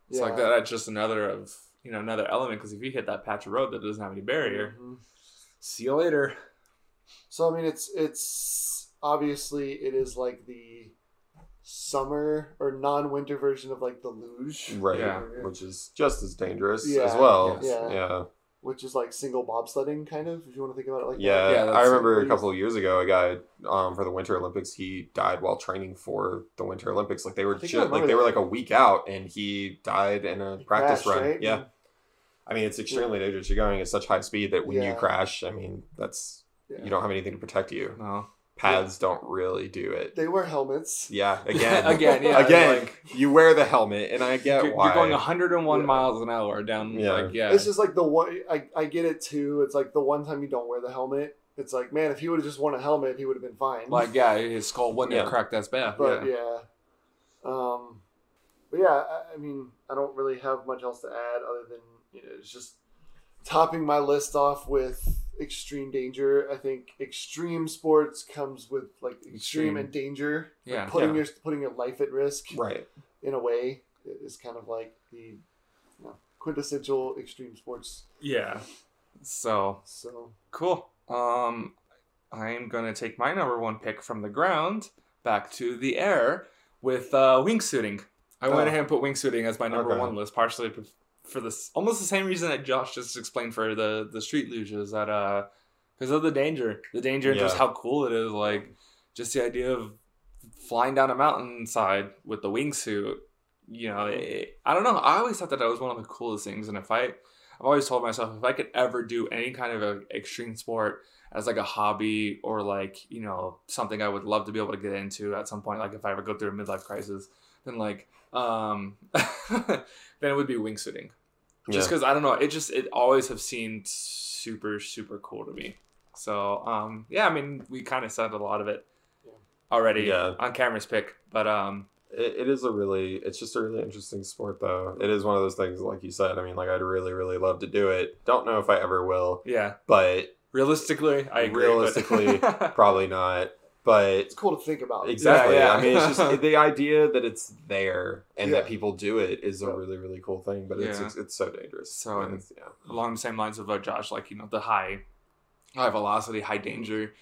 It's like that. That's just another of you know another element. Because if you hit that patch of road that doesn't have any barrier, Mhm. see you later. So I mean, it's it's obviously it is like the summer or non-winter version of like the luge, Right. Yeah. Which is just as dangerous Yeah. as well. Yeah. Yeah. which is like single bobsledding kind of, if you want to think about it like Yeah, that. Yeah, I that's- remember a couple of years ago, a guy um, for the Winter Olympics, he died while training for the Winter Olympics. Like they were I think ju- I like remember they were like a week out, and he died in a practice Crash, run. right? Yeah, I mean it's extremely dangerous. You're going at such high speed that when you crash, I mean that's Yeah. you don't have anything to protect you. No. Pads don't really do it. They wear helmets. Yeah, again, Again, yeah, again, like- you wear the helmet, and I get You're, why. you're going 101 Yeah. miles an hour down. Yeah. Like yeah. It's just like the one I, I get it too. It's like the one time you don't wear the helmet. It's like man, if he would have just worn a helmet, he would have been fine. like yeah, his skull wouldn't have Yeah. cracked as bad. but yeah. yeah. Um, but yeah, I, I mean, I don't really have much else to add other than you know, it's just topping my list off with extreme danger. I think extreme sports comes with like extreme, Extreme. and danger. Like, Yeah. putting Yeah. your putting your life at risk right. in a way is kind of like the you know, quintessential extreme sports. Yeah. So So Cool. Um, I'm gonna take my number one pick from the ground back to the air with uh, wingsuiting. I went Oh. ahead and put wingsuiting as my number Okay. one list, partially for this almost the same reason that Josh just explained for the the street luges that uh because of the danger, the danger and just how cool it is. Like just the idea of flying down a mountainside with the wingsuit. You know, it, I don't know. I always thought that that was one of the coolest things in a fight. I've always told myself if I could ever do any kind of a extreme sport as like a hobby or like you know something I would love to be able to get into at some point, like if I ever go through a midlife crisis, then like um then it would be wingsuiting. Just Yeah. because I don't know, it just it always have seemed super super cool to me. So um yeah, I mean we kind of said a lot of it already Yeah. on Cameron's pick, but um It, it is a really, it's just a really interesting sport, though. It is one of those things, like you said. I mean, like I'd really, really love to do it. Don't know if I ever will, yeah, but realistically, I agree. Realistically, probably not. But it's cool to think about. exactly, yeah. I mean, it's just the idea that it's there and that people do it is a really, really cool thing. But it's Yeah. it's, it's so dangerous. So, And it's- yeah, along the same lines of uh, Josh, like you know the high, high velocity, high danger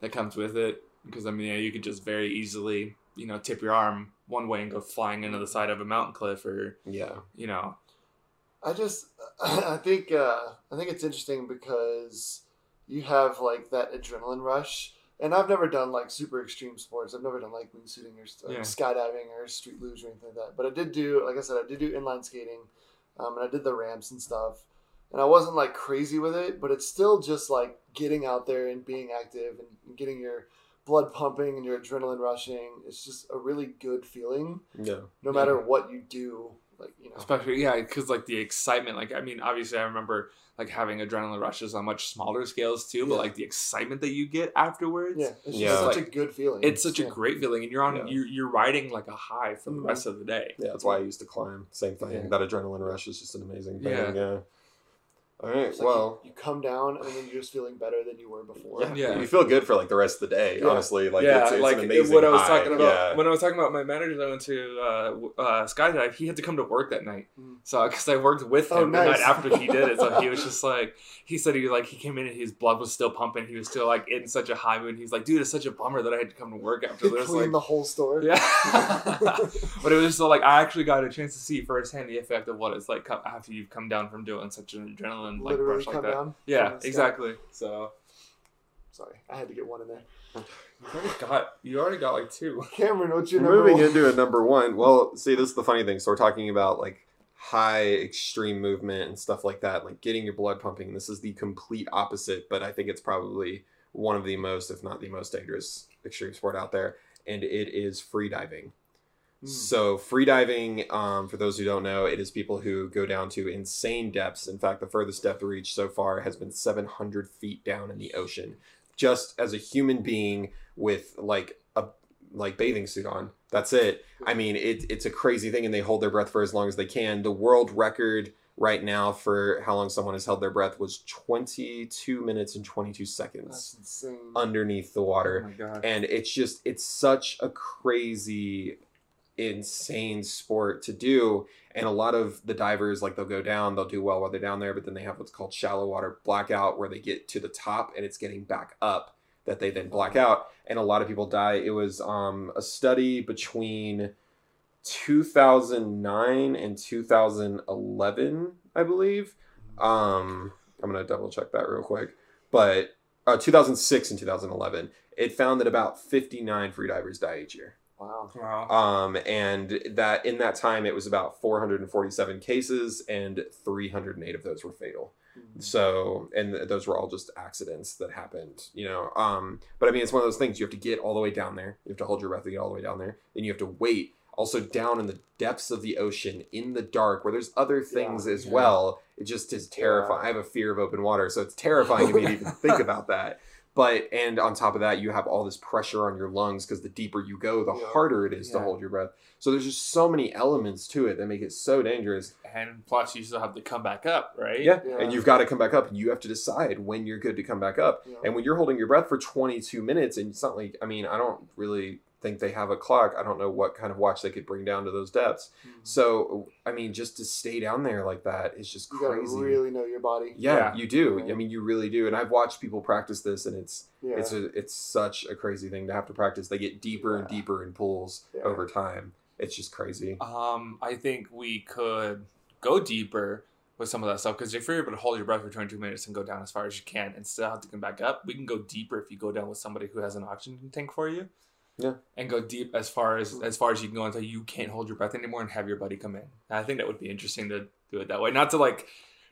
that comes with it. Because I mean, yeah, you could just very easily, you know, tip your arm one way and go flying into the side of a mountain cliff, or yeah, you know, I just I think uh, I think it's interesting because you have like that adrenaline rush, and I've never done like super extreme sports. I've never done like wingsuiting or st- Yeah. skydiving or street luge or anything like that. But I did do, like I said, I did do inline skating, um, and I did the ramps and stuff. And I wasn't like crazy with it, but it's still just like getting out there and being active and getting your blood pumping and your adrenaline rushing. It's just a really good feeling, yeah, no matter what you do. Like you know, especially yeah, because like the excitement. Like I mean, obviously, I remember like having adrenaline rushes on much smaller scales too, but like the excitement that you get afterwards. Yeah, it's Yeah. just such Like, a good feeling. It's such a great feeling, and you're on Yeah. you're, you're riding like a high for the Mhm. rest of the day. yeah. That's why I used to climb. Same thing. Yeah. That adrenaline rush is just an amazing thing. Yeah. Yeah. All right. Like well. you, you come down and then you're just feeling better than you were before. Yeah, Yeah. you feel good for like the rest of the day. Yeah. Honestly, like yeah, it's, it's like an amazing what I was high. talking about Yeah. when I was talking about my manager that went to uh, uh, skydive. He had to come to work that night, Mm. so because I worked with him Oh, the night after he did it, so he was just like he said he like he came in and his blood was still pumping. He was still like in such a high mood. He's like, dude, it's such a bummer that I had to come to work after Clean this. Like, the whole store. yeah, but it was just so like I actually got a chance to see firsthand the effect of what it's like co- after you've come down from doing such an adrenaline like Literally rush like that. down. Yeah, from sky. exactly. So Sorry, I had to get one in there. You already got you already got like two. Cameron, what's your number Moving one? into a number one. Well, see, this is the funny thing. So we're talking about like high extreme movement and stuff like that, like getting your blood pumping. This is the complete opposite, but I think it's probably one of the most, if not the most dangerous extreme sport out there, and it is free diving. Hmm. So free diving, um, for those who don't know, it is people who go down to insane depths. In fact, the furthest depth reached so far has been 700 feet down in the ocean, just as a human being with like like bathing suit on. That's it. I mean, it, it's a crazy thing, and they hold their breath for as long as they can. The world record right now for how long someone has held their breath was 22 minutes and 22 seconds underneath the water Oh my god. and it's just it's such a crazy insane sport to do and a lot of the divers like they'll go down they'll do well while they're down there but then they have what's called shallow water blackout where they get to the top and it's getting back up that they then black out and a lot of people die. It was um, a study between 2009 and 2011 i believe. Um, i'm gonna double check that real quick. But uh, 2006 and 2011 it found that about 59 freedivers die each year. Wow. Wow. um, and that in that time it was about 447 cases and 308 of those were fatal so and th- those were all just accidents that happened you know um but i mean it's one of those things you have to get all the way down there you have to hold your breath to get all the way down there then you have to wait also down in the depths of the ocean in the dark where there's other things as Yeah. well it just is terrifying Yeah. i have a fear of open water so it's terrifying to me to even think about that but and on top of that you have all this pressure on your lungs because the deeper you go the Yeah. harder it is to hold your breath so there's just so many elements to it that make it so dangerous And plus, you still have to come back up, right? yeah. Yeah. And you've got to come back up and you have to decide when you're good to come back up. Yeah. And when you're holding your breath for 22 minutes, and it's not like, I mean, I don't really think they have a clock. I don't know what kind of watch they could bring down to those depths. Mhm. So, I mean, just to stay down there like that is just crazy. You really know your body. yeah, Yeah. you do. Yeah. I mean, you really do. And I've watched people practice this, and it's Yeah. it's a, it's such a crazy thing to have to practice. They get deeper and deeper in pools Yeah. over time. It's just crazy. Um, I think we could go deeper with some of that stuff because if you're able to hold your breath for 22 minutes and go down as far as you can and still have to come back up, we can go deeper if you go down with somebody who has an oxygen tank for you. Yeah. And go deep as far as mm-hmm. as far as you can go until you can't hold your breath anymore and have your buddy come in. And I think that would be interesting to do it that way. Not to like,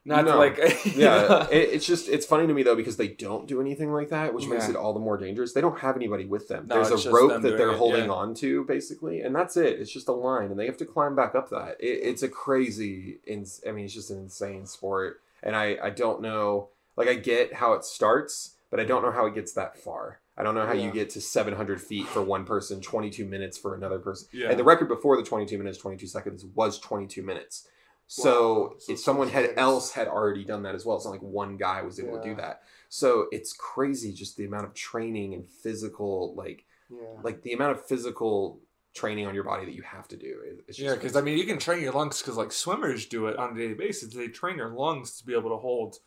not to No. like, yeah, it, it's just it's funny to me though because they don't do anything like that, which makes it all the more dangerous. They don't have anybody with them. No, There's a rope that they're it, holding yeah. on to basically, and that's it. It's just a line, and they have to climb back up that. It, it's a crazy. Ins- I mean, it's just an insane sport, and I I don't know. Like I get how it starts, but I don't know how it gets that far. I don't know how you get to 700 feet for one person, 22 minutes for another person. yeah. And the record before the 22 minutes, 22 seconds was 22 minutes. So Wow. So if someone had 22 else had already done that as well, it's not like one guy was able to do that. So it's crazy just the amount of training and physical, like Yeah. like the amount of physical training on your body that you have to do. It's just Yeah, because I mean, you can train your lungs because like swimmers do it on a daily basis. They train their lungs to be able to hold,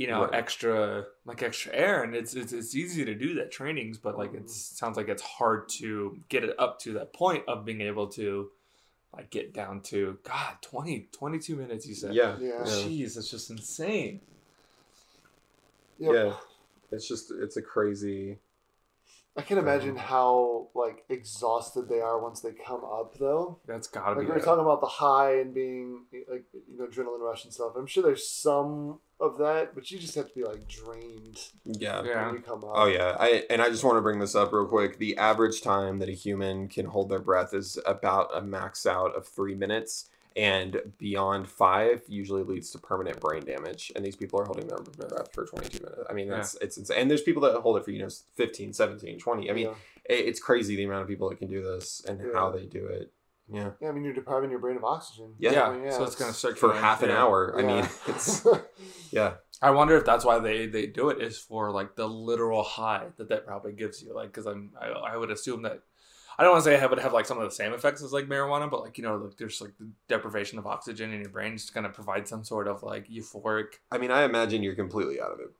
you know, Right. extra like extra air, and it's it's, it's easy to do that trainings, but like it mm-hmm. sounds like it's hard to get it up to that point of being able to like get down to God 20, 22 minutes. You said, yeah, Yeah. jeez, that's just insane. Yep. yeah. It's just it's a crazy. I can imagine um, how like exhausted they are once they come up though. That's gotta Like be. we were it. talking about the high and being like you know adrenaline rush and stuff. I'm sure there's some of that, but you just have to be like drained Yeah. Yeah. when you come up. Oh yeah, I and I just want to bring this up real quick. The average time that a human can hold their breath is about a max out of three minutes, and beyond five usually leads to permanent brain damage. And these people are holding their breath for 22 minutes. I mean, that's it's insane. And there's people that hold it for you know 15, 17, 20. I mean, yeah. it, it's crazy the amount of people that can do this and Yeah. how they do it. Yeah, Yeah, I mean you're depriving your brain of oxygen. Yeah. Yeah, I mean, so it's gonna for half an yeah. hour. I mean, it's yeah, I wonder if that's why they they do it is for like the literal high that that probably gives you. Like, because I'm I, I would assume that I don't want to say it would have like some of the same effects as like marijuana, but like you know, like there's like the deprivation of oxygen in your brain just kind of provide some sort of like euphoric. I mean, I imagine you're completely out of it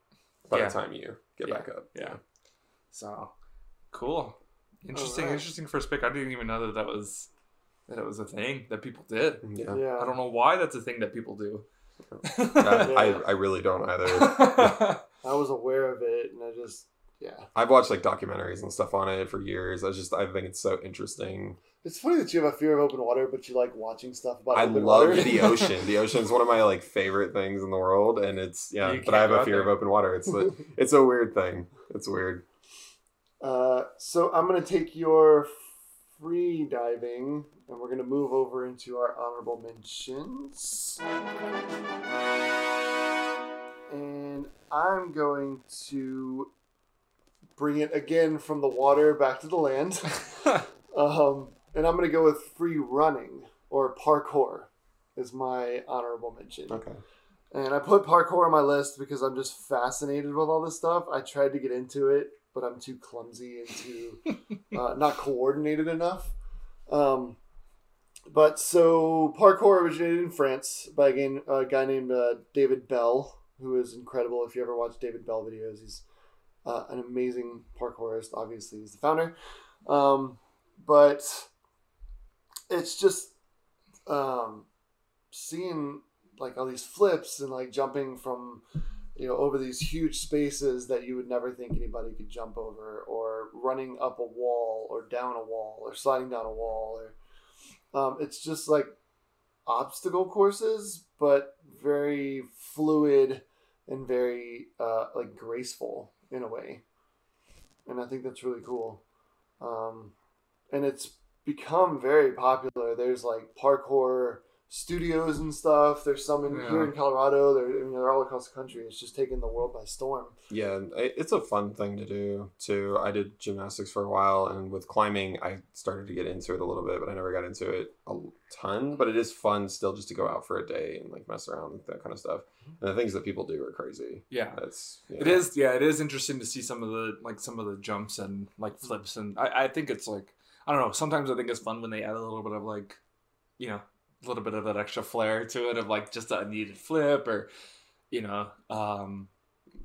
by Yeah. the time you get Yeah. back up. Yeah. So cool, interesting, Alright. interesting first pick. I didn't even know that that was that it was a thing that people did. Mm, yeah. yeah. I don't know why that's a thing that people do. I, I, I really don't either. I was aware of it and I just yeah. I've watched like documentaries and stuff on it for years. I just I think it's so interesting. It's funny that you have a fear of open water, but you like watching stuff about water. I open love water. the ocean. The ocean is one of my like favorite things in the world, and it's yeah. You But I have a fear there. of open water. It's a, it's a weird thing. It's weird. Uh, so I'm going to take your free diving, and we're going to move over into our honorable mentions. And I'm going to bring it again from the water back to the land. Um, and I'm going to go with free running or parkour is my honorable mention. Okay. And I put parkour on my list because I'm just fascinated with all this stuff. I tried to get into it, but I'm too clumsy and too uh, not coordinated enough. Um, but so parkour originated in France by a, game, a guy named uh, David Belle, who is incredible. If you ever watch David Belle videos, he's uh, an amazing parkourist. Obviously, he's the founder. Um, but it's just um, seeing like all these flips and like jumping from you know over these huge spaces that you would never think anybody could jump over or running up a wall or down a wall or sliding down a wall or um, it's just like obstacle courses but very fluid and very uh, like graceful in a way. And i think that's really cool. Um, and it's become very popular. There's like parkour studios and stuff. There's some in, here in Colorado. They're I mean, they're all across the country. It's just taking the world by storm. Yeah, it's a fun thing to do too. I did gymnastics for a while, and with climbing, I started to get into it a little bit, but I never got into it a ton. But it is fun still just to go out for a day and like mess around with that kind of stuff. Mm-hmm. And the things that people do are crazy. yeah. That's It is, yeah, it is interesting to see some of the like some of the jumps and like flips, and I, I think it's like I don't know. Sometimes I think it's fun when they add a little bit of like, you know, a little bit of that extra flair to it of like just a needed flip or, you know, um,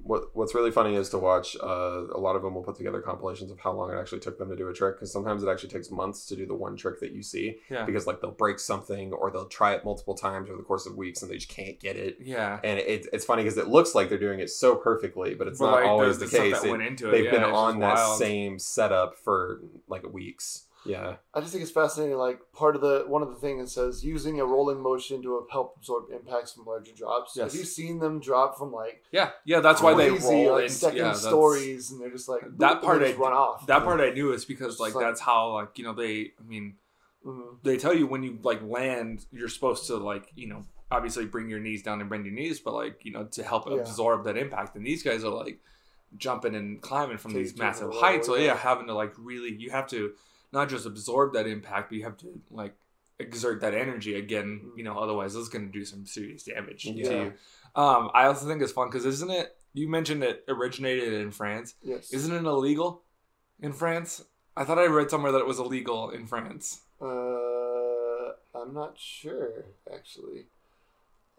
What What's really funny is to watch. Uh, a lot of them will put together compilations of how long it actually took them to do a trick, because sometimes it actually takes months to do the one trick that you see. yeah, Because like they'll break something, or they'll try it multiple times over the course of weeks, and they just can't get it. yeah. And it, it's funny because it looks like they're doing it so perfectly, but it's But, not like, always the- the, case. It- went into it, they've yeah, been on that wild. same setup for like weeks. Yeah, I just think it's fascinating. Like part of the one of the things it says using a rolling motion to help absorb impacts from larger drops. Yes. Have you seen them drop from like Yeah, yeah, that's why they roll like in. second yeah, stories and they're just like That part just I- run off. That part I knew is because like like- that's how like you know they. I mean, Mhm. they tell you when you like land, you're supposed to like you know obviously bring your knees down and bend your knees, but like you know to help Yeah. absorb that impact. And these guys are like jumping and climbing from these massive heights. So yeah, having to like really, you have to not just absorb that impact, but you have to like exert that energy again. You know, otherwise it's going to do some serious damage Yeah. to you. Um, I also think it's fun because isn't it? You mentioned it originated in France. Yes. Isn't it illegal in France? I thought I read somewhere that it was illegal in France. Uh, I'm not sure actually.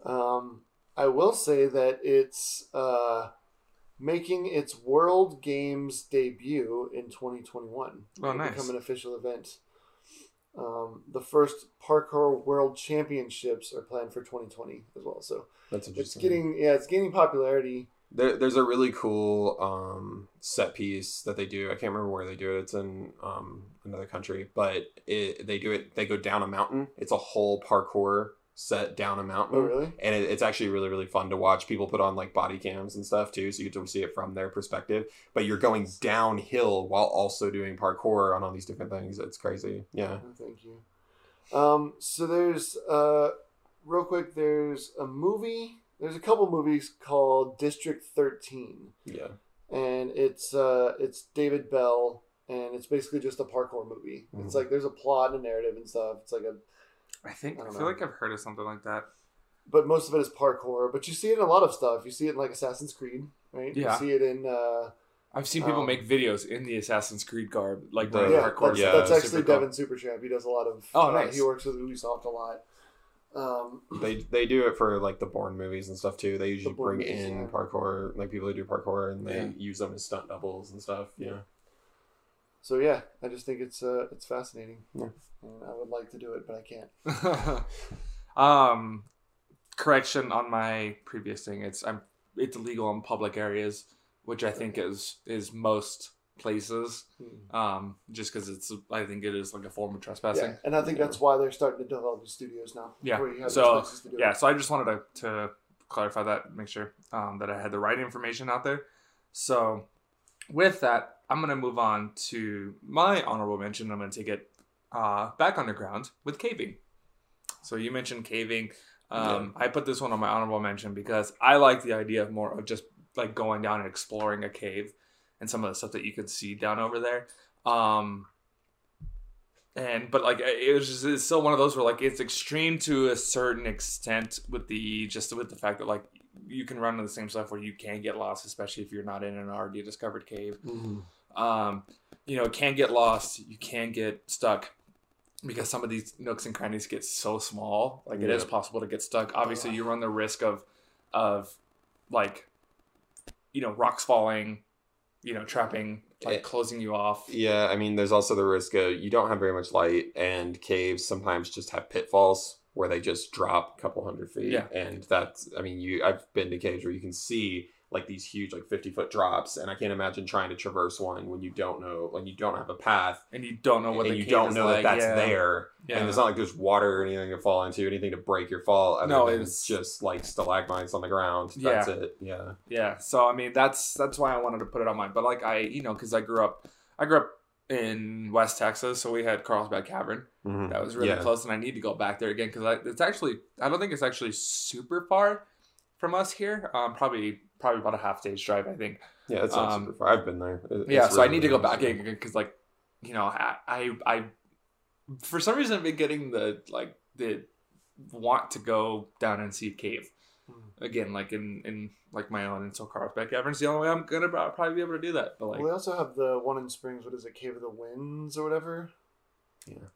Um, I will say that it's uh, making its World Games debut in 2021. Oh, nice. Become an official event. Um, the first parkour world championships are planned for 2020 as well. So that's interesting. it's getting yeah, it's gaining popularity. There, there's a really cool um, set piece that they do. I can't remember where they do it. It's in um, another country, but it, they do it. They go down a mountain. It's a whole parkour set down a mountain. Oh, really? and it, it's actually really really fun to watch people put on like body cams and stuff too so you get to see it from their perspective but you're going downhill while also doing parkour on all these different things it's crazy yeah Oh, thank you. Um, so there's uh, real quick. There's a movie. There's a couple movies called District 13, yeah and it's uh, it's David Belle, and it's basically just a parkour movie. It's Mhm. like there's a plot and a narrative and stuff. It's like a, I think I I, feel know. like I've heard of something like that. but most of it is parkour. But you see it in a lot of stuff. You see it in like Assassin's Creed, right? Yeah. You see it in. Uh, I've seen people Um, make videos in the Assassin's Creed garb, like The- yeah, parkour. that's, yeah, that's Super actually cool. Devin Supertramp. He does a lot of. Oh, uh, nice. he works with Ubisoft a lot. Um, they they do it for like the Bourne movies and stuff too they usually Bourne bring movies, in yeah. parkour like people who do parkour and they Yeah. use them as stunt doubles and stuff yeah So yeah, I just think it's uh, it's fascinating, Yeah. and I would like to do it, but I can't. um, correction on my previous thing. It's I'm it's illegal in public areas which I think is is most places. Hmm. Um, just because it's I think it is like a form of trespassing. Yeah, and I think that's why they're starting to develop the studios now. Yeah. where you have So, those places to do it. Yeah, so I just wanted to, to clarify that, make sure um, that I had the right information out there. So, with that, I'm going to move on to my honorable mention. I'm going to take it uh, back underground with caving. So, you mentioned caving. Um, I put this one on my honorable mention because I like the idea of more of just like going down and exploring a cave and some of the stuff that you can see down over there. Um, and but like it was just it's still one of those where like it's extreme to a certain extent with the just with the fact that like you can run into the same stuff where you can get lost especially if you're not in an already discovered cave Mhm. Um you know it can get lost you can get stuck because some of these nooks and crannies get so small like it is Yeah. possible to get stuck obviously you run the risk of of like you know rocks falling you know trapping like closing you off Yeah, I mean, there's also the risk of you don't have very much light, and caves sometimes just have pitfalls where they just drop a couple hundred feet. Yeah. and that's, I mean, you I've been to caves where you can see like these huge like 50 foot drops, and I can't imagine trying to traverse one when you don't know when you don't have a path and you don't know what and you don't know like. that that's yeah. there. Yeah. And it's not like there's water or anything to fall into, anything to break your fall. No, it's- just like stalagmites on the ground. Yeah. That's it. Yeah. Yeah, so I mean that's that's why I wanted to put it on mine. But like I, you know, because I grew up, I grew up in West Texas, so we had Carlsbad Cavern. Mhm. That was really Yeah. close, and I need to go back there again because it's actually I don't think it's actually super far from us here. Um, probably probably about a half day's drive, I think. Yeah, it's not Um, super far. I've been there. It- yeah, it's so I need to go back in because like, you know, I, I I for some reason I've been getting the like the want to go down and see a cave Hmm. again, like in in like my own. And so Carlsbad Cavern's the only way I'm gonna probably be able to do that. But like, well, we also have the one in Springs. What is it? Cave of the Winds or whatever. Yeah.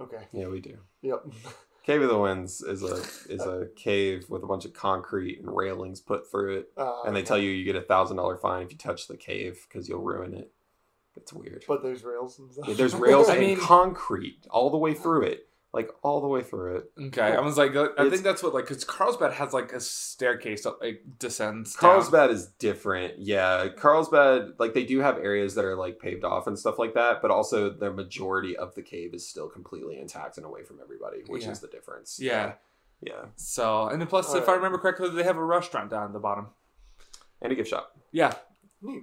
Okay. Yeah, we do. Yep. Cave of the Winds is a is a cave with a bunch of concrete and railings put through it, Uh, and they tell you you get a thousand dollar fine if you touch the cave because you'll ruin it. It's weird. But there's rails and stuff. Yeah, there's rails I and mean- concrete all the way through it, like all the way through it. okay, I was like, I It's- think that's what like because Carlsbad has like a staircase that like descends. down. Carlsbad is different. Yeah, Carlsbad like they do have areas that are like paved off and stuff like that, but also the majority of the cave is still completely intact and away from everybody, which Yeah. is the difference. Yeah. yeah, So and then plus, if I remember correctly, they have a restaurant down at the bottom. and a gift shop. Yeah.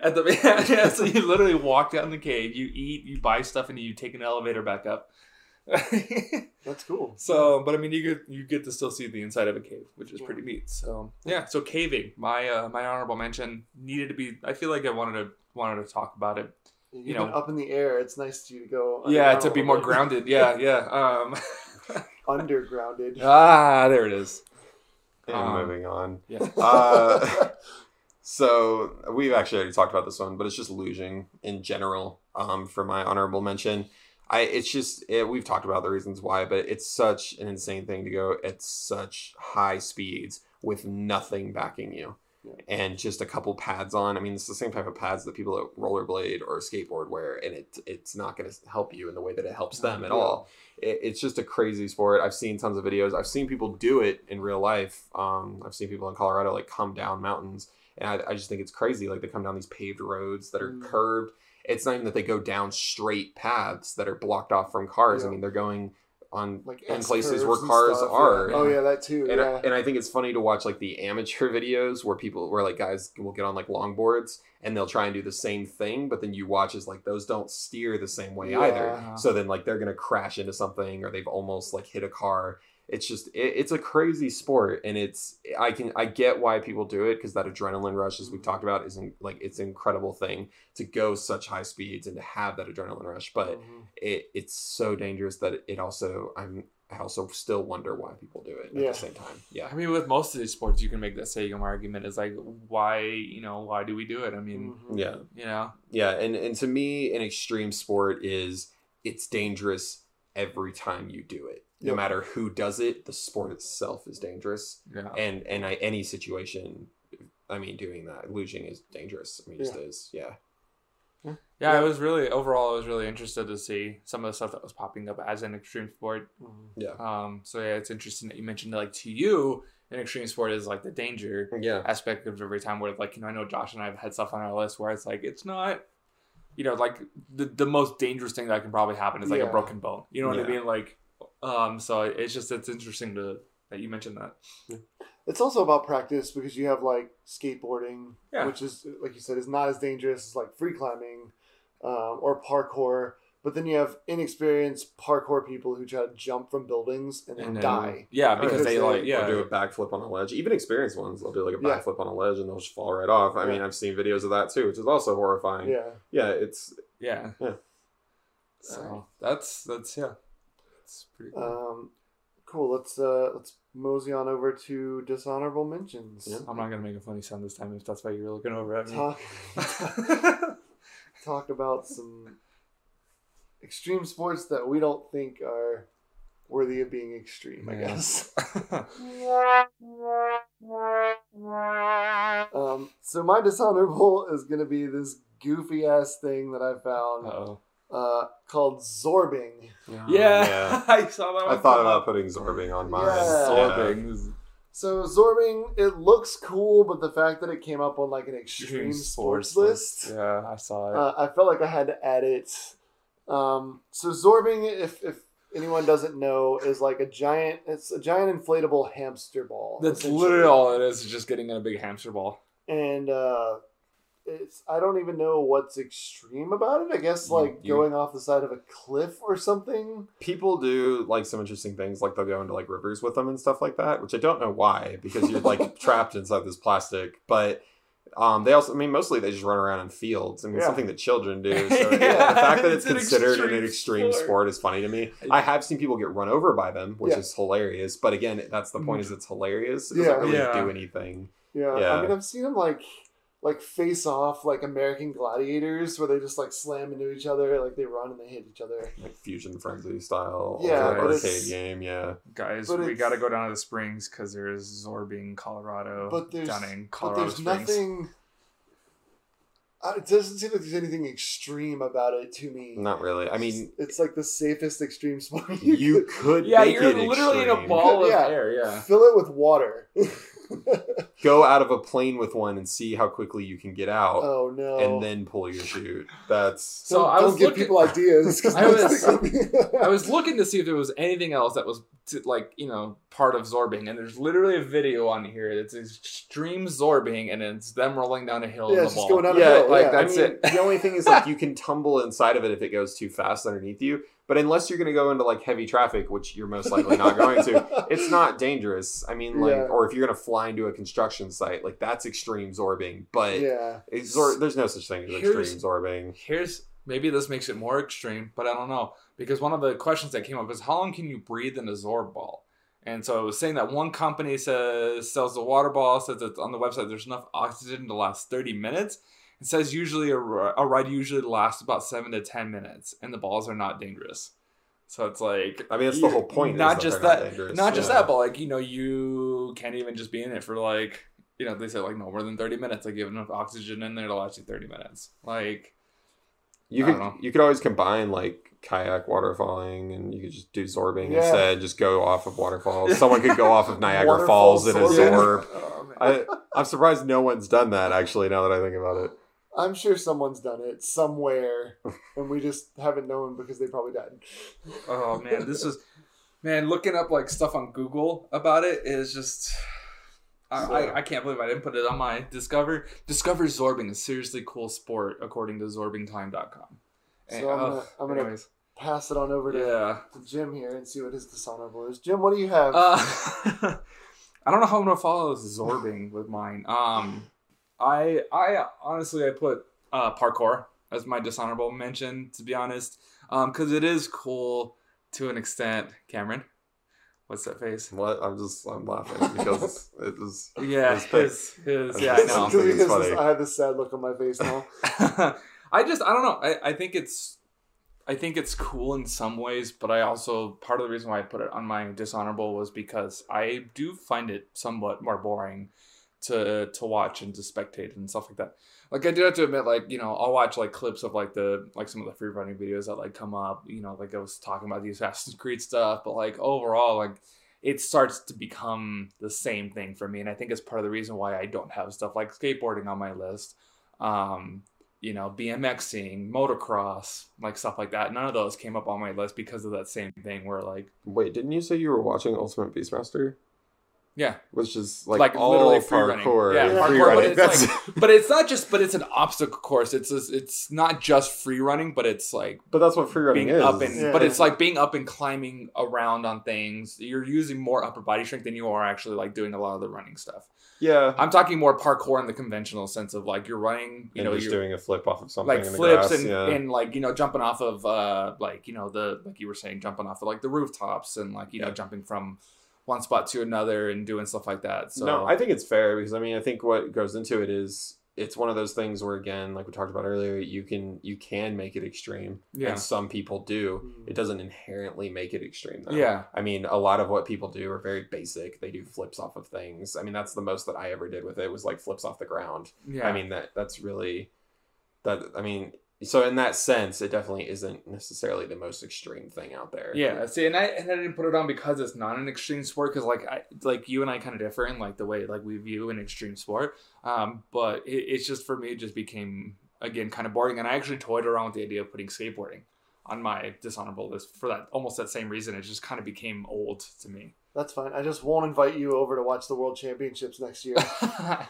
At the yeah, so you literally walk down the cave, you eat, you buy stuff, and you take an elevator back up. That's cool. so, but I mean, you get you get to still see the inside of a cave, which is Yeah. pretty neat. So, yeah. So caving, my uh, my honorable mention needed to be. I feel like I wanted to wanted to talk about it. You've You know- up in the air. It's nice to you to go. Yeah, to be more grounded. Yeah, yeah. Um, Undergrounded. ah, there it is. And Um, moving on. Yeah. Uh, so we've actually already talked about this one, but it's just luging in general. Um, for my honorable mention, I it's just it, we've talked about the reasons why, but it's such an insane thing to go at such high speeds with nothing backing you. Yeah. And just a couple pads on. I mean, it's the same type of pads that people at rollerblade or skateboard wear, and it it's not going to help you in the way that it helps them at Yeah. all it, it's just a crazy sport. I've seen tons of videos. I've seen people do it in real life. Um, I've seen people in Colorado like come down mountains, and I, I just think it's crazy. Like they come down these paved roads that are Mm. curved. It's not even that they go down straight paths that are blocked off from cars. I mean, they're going on Like in places where cars stuff, are. yeah. Oh yeah, that too. And, yeah. I, and I think it's funny to watch like the amateur videos where people where like guys will get on like longboards and they'll try and do the same thing, but then you watch as like those don't steer the same way Yeah. either. So then like they're gonna crash into something or they've almost like hit a car. It's just it, it's a crazy sport and it's I can I get why people do it because that adrenaline rush as we've talked about isn't like it's an incredible thing to go such high speeds and to have that adrenaline rush, but Mhm. it it's so dangerous that it also I'm I also still wonder why people do it at Yeah. the same time. Yeah. I mean, with most of these sports, you can make that same argument. Is like, why, you know, why do we do it? I mean, Mhm. Yeah. you know, Yeah, and and to me, an extreme sport is it's dangerous every time you do it. No Yep. matter who does it, the sport itself is dangerous, yeah. and and I, any situation, I mean, doing that luging is dangerous. I mean, it just is. Yeah. Yeah, Yeah. I was really overall. I was really interested to see some of the stuff that was popping up as an extreme sport. Yeah. Um, so yeah, it's interesting that you mentioned like to you, an extreme sport is like the danger Yeah. aspect of every time. Where like you know, I know Josh and I have had stuff on our list where it's like it's not, you know, like the the most dangerous thing that can probably happen is like Yeah. a broken bone. You know what I mean? Like, um, so it's just it's interesting to that you mentioned that. It's also about practice because you have like skateboarding, Yeah. which is like you said is not as dangerous as like free climbing um, or parkour. But then you have inexperienced parkour people who try to jump from buildings and then And then- die. Yeah, because Because they they- like yeah. do a backflip on a ledge. Even experienced ones, they'll do like a Yeah. backflip on a ledge and they'll just fall right off. I Yeah. mean, I've seen videos of that too, which is also horrifying. Yeah. Yeah, it's Yeah. Yeah. So that's that's yeah. It's pretty cool. Um, cool. Let's uh, let's mosey on over to dishonorable mentions. Yeah. I'm not gonna make a funny sound this time if that's why you're looking over at me. Talk talk about some extreme sports that we don't think are worthy of being extreme. I guess. Um, so my dishonorable is gonna be this goofy ass thing that I found oh. Uh, called zorbing. Yeah, I saw that. I thought about up. putting Zorbing on mine. Yeah. Zorbing. So zorbing, it looks cool, but the fact that it came up on like an extreme, sports, list, Yeah, I saw it. uh, I felt like I had to add it. Um, so zorbing, if if anyone doesn't know, is like a giant. It's a giant inflatable hamster ball. That's literally all it is. is Just getting in a big hamster ball. and uh, it's I don't even know what's extreme about it. I guess like you- going off the side of a cliff or something. People do like some interesting things, like they'll go into like rivers with them and stuff like that, which I don't know why, because you're like trapped inside this plastic. But um, they also, I mean, mostly they just run around in fields. I mean, Yeah. something that children do. So Yeah, yeah, the fact that it's, it's an considered extreme an extreme sport. sport. is funny to me. I have seen people get run over by them, which Yeah. is hilarious. But again, that's the point: is it's hilarious. It doesn't Yeah. really Yeah. do anything. Yeah, Yeah. I mean I've seen them like like face off like American gladiators where they just like slam into each other, like they run and they hit each other. Like Fuzion Frenzy style, Yeah, like but arcade it's- game. Yeah, Guys, But we got to go down to the springs because there's Zorbing, Colorado. But there's down in but there's Springs. nothing. Uh, it doesn't seem like there's anything extreme about it to me. not really. I mean, it's like the safest extreme sport. you could Yeah, make you're it literally in a extreme. ball of Yeah. air. Yeah. fill it with water. Go out of a plane with one and see how quickly you can get out, oh no! and then pull your chute. That's So don't, I don't give looking- people ideas. I was- I was looking to see if there was anything else that was to, like you know part of Zorbing, and there's literally a video on here that's extreme Zorbing, and it's them rolling down a hill yeah, in the just ball. going down a hill. like yeah. that- That's I mean, it. the only thing is like you can tumble inside of it if it goes too fast underneath you. But unless you're going to go into like heavy traffic, which you're most likely not going to, it's not dangerous. I mean, like, Yeah. or if you're going to fly into a construction site, like that's extreme zorbing. But yeah. it's, zor- there's no such thing as Here's- extreme zorbing. Here's maybe this makes it more extreme, but I don't know because one of the questions that came up is how long can you breathe in a Zorb ball? And so it was saying that one company says sells the water ball says that on the website there's enough oxygen to last 30 minutes. It says usually a, a ride usually lasts about seven to 10 minutes, and the balls are not dangerous. So it's like I mean, it's the whole point. Not that just they're not that, not just Yeah. that, but like you know, you can't even just be in it for like you know they say like no more than 30 minutes. Like you have enough oxygen in there to last you 30 minutes. Like You I could you could always combine like kayak waterfalling, and you could just do zorbing Yeah. instead. Just go off of waterfalls. Someone could go off of Niagara Falls in a zorbing. zorb. oh. I, I'm surprised no one's done that. Actually, now that I think about it. I'm sure someone's done it somewhere, and we just haven't known because they probably died. Oh man, this is man looking up like stuff on Google about it is just. I, So- I, I can't believe I didn't put it on my Discover. Discover Zorbing is seriously cool sport according to zorbingtime.com. And- So I'm oh, gonna- I'm gonna- Pass it on over to, yeah. to Jim here and see what his dishonorable is. Jim, what do you have? Uh, I don't know how I'm gonna follow this Zorbing with mine. Um, I I honestly I put uh, parkour as my dishonorable mention to be honest, um, because it is cool to an extent. Cameron, what's that face? What? I'm just I'm laughing because it was Yeah, His his his yeah I know. Because it's funny. I have this sad look on my face now. I just I don't know. I, I think it's I think it's cool in some ways, but I also part of the reason why I put it on my dishonorable was because I do find it somewhat more boring to to watch and to spectate and stuff like that. Like I do have to admit, like you know, I'll watch like clips of like the like some of the free running videos that like come up. You know, like I was talking about the Assassin's Creed stuff, but like overall, like it starts to become the same thing for me, and I think it's part of the reason why I don't have stuff like skateboarding on my list. Um, you know, BMXing, motocross, like stuff like that. None of those came up on my list because of that same thing where like Wait, didn't you say you were watching Ultimate Beastmaster? Yeah, Which is like, like, all literally parkour. running. Yeah, parkour, but it's like, but it's not just, but it's an obstacle course. It's just, it's not just free running, but it's like but that's what free running being is. up and, Yeah. but it's like being up and climbing around on things. You're using more upper body strength than you are actually like doing a lot of the running stuff. yeah. I'm talking more parkour in the conventional sense of like you're running, you and know, just you're doing a flip off of something like in the flips grass, and, yeah. and like you know jumping off of uh like you know the like you were saying jumping off of like the rooftops and like you know jumping from one spot to another and doing stuff like that. So No, I think it's fair because I mean I think what goes into it is it's one of those things where again, like we talked about earlier, you can you can make it extreme. Yeah. And some people do. Mm. It doesn't inherently make it extreme though. yeah, I mean, a lot of what people do are very basic. They do flips off of things. I mean, that's the most that I ever did with it was like flips off the ground. yeah. I mean, that that's really that. I mean, so in that sense, it definitely isn't necessarily the most extreme thing out there. Yeah, see, and I and I didn't put it on because it's not an extreme sport. Because like I like you and I kind of differ in like the way like we view an extreme sport. Um, but it, it's just for me, it just became again kind of boring. And I actually toyed around with the idea of putting skateboarding on my dishonorable list for that almost that same reason. It just kind of became old to me. That's fine. I just won't invite you over to watch the World Championships next year.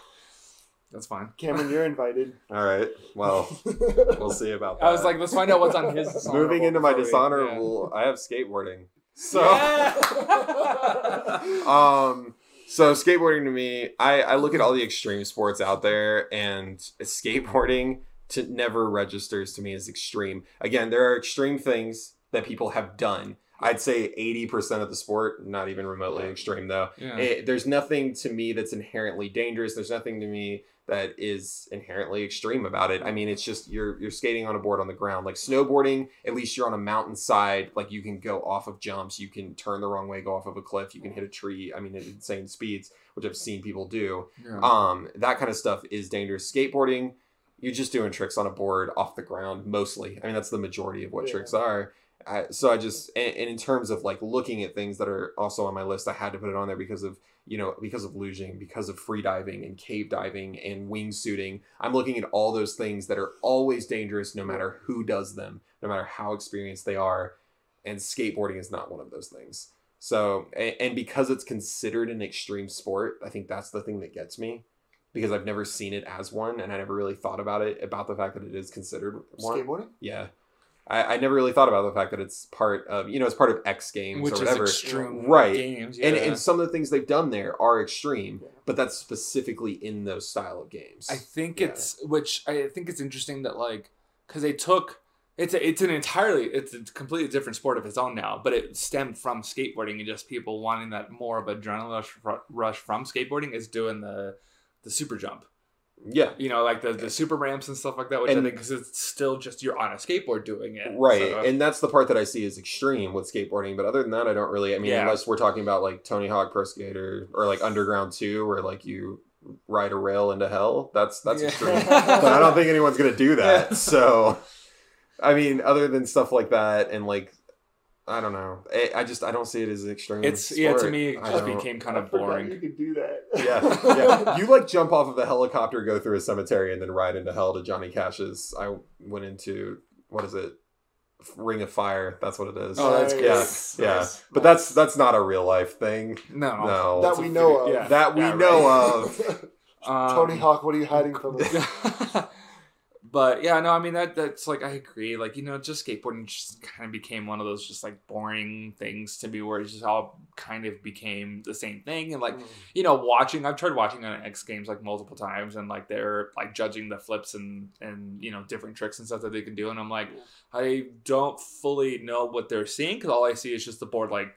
That's fine. Cameron, you're invited. All right. Well, we'll see about that. I was like, let's find out what's on his. moving into my before we- dishonorable. I have skateboarding. So. Yeah. um so skateboarding to me I, I look at all the extreme sports out there and skateboarding to never registers to me as extreme again there are extreme things that people have done i'd say 80% of the sport not even remotely extreme though. Yeah. it, there's nothing to me that's inherently dangerous. There's nothing to me that is inherently extreme about it. I mean it's just you're you're skating on a board on the ground. Like snowboarding at least you're on a mountainside. Like you can go off of jumps. You can turn the wrong way go off of a cliff. You can hit a tree. I mean at insane speeds which i've seen people do. Yeah. um that kind of stuff is dangerous. Skateboarding you're just doing tricks on a board off the ground mostly. I mean that's the majority of what Yeah. tricks are I, so i just and, and in terms of like looking at things that are also on my list i had to put it on there because of you know because of luging because of free diving and cave diving and wingsuiting. I'm looking at all those things that are always dangerous no matter who does them no matter how experienced they are and skateboarding is not one of those things. So and, and because it's considered an extreme sport i think that's the thing that gets me because i've never seen it as one and i never really thought about it about the fact that it is considered one. Skateboarding? yeah I, I never really thought about the fact that it's part of you know it's part of x games which or whatever extreme Right. games. and, and some of the things they've done there are extreme Yeah. but that's specifically in those style of games I think Yeah. it's which I think it's interesting that like because they took it's a, it's an entirely it's a completely different sport of its own now, but it stemmed from skateboarding and just people wanting that more of adrenaline rush, rush from skateboarding is doing the the super jump. Yeah You know, like the, the super ramps and stuff like that, which And- I think because it's still just you're on a skateboard doing it, Right, So, and that's the part that I see as extreme with skateboarding. But other than that, I don't really. I mean, Yeah. unless we're talking about like Tony Hawk Pro Skater or like Underground Two, where like you ride a rail into hell. That's that's Yeah. extreme. but I don't think anyone's gonna do that. So, I mean, other than stuff like that, and like, I don't know. I, I just I don't see it as extreme. it's yeah to me it just became kind of forgot boring. You could do that. Yeah, yeah. You like jump off of a helicopter, go through a cemetery, and then ride into hell to Johnny Cash's. I went into what is it? Ring of Fire. That's what it is. Oh, that's Nice. Yeah, yeah. Nice. But that's that's not a real life thing. No, No. That It's we know video- of. yeah. That we Yeah, right. know of. Um, Tony Hawk, what are you hiding from us? but yeah, no, I mean that that's like I agree. Like you know, just skateboarding just kind of became one of those just like boring things to me, where it just all kind of became the same thing. And like mm. you know, watching, I've tried watching on X Games like multiple times, and like they're like judging the flips and and you know different tricks and stuff that they can do, and I'm like, I don't fully know what they're seeing because all I see is just the board like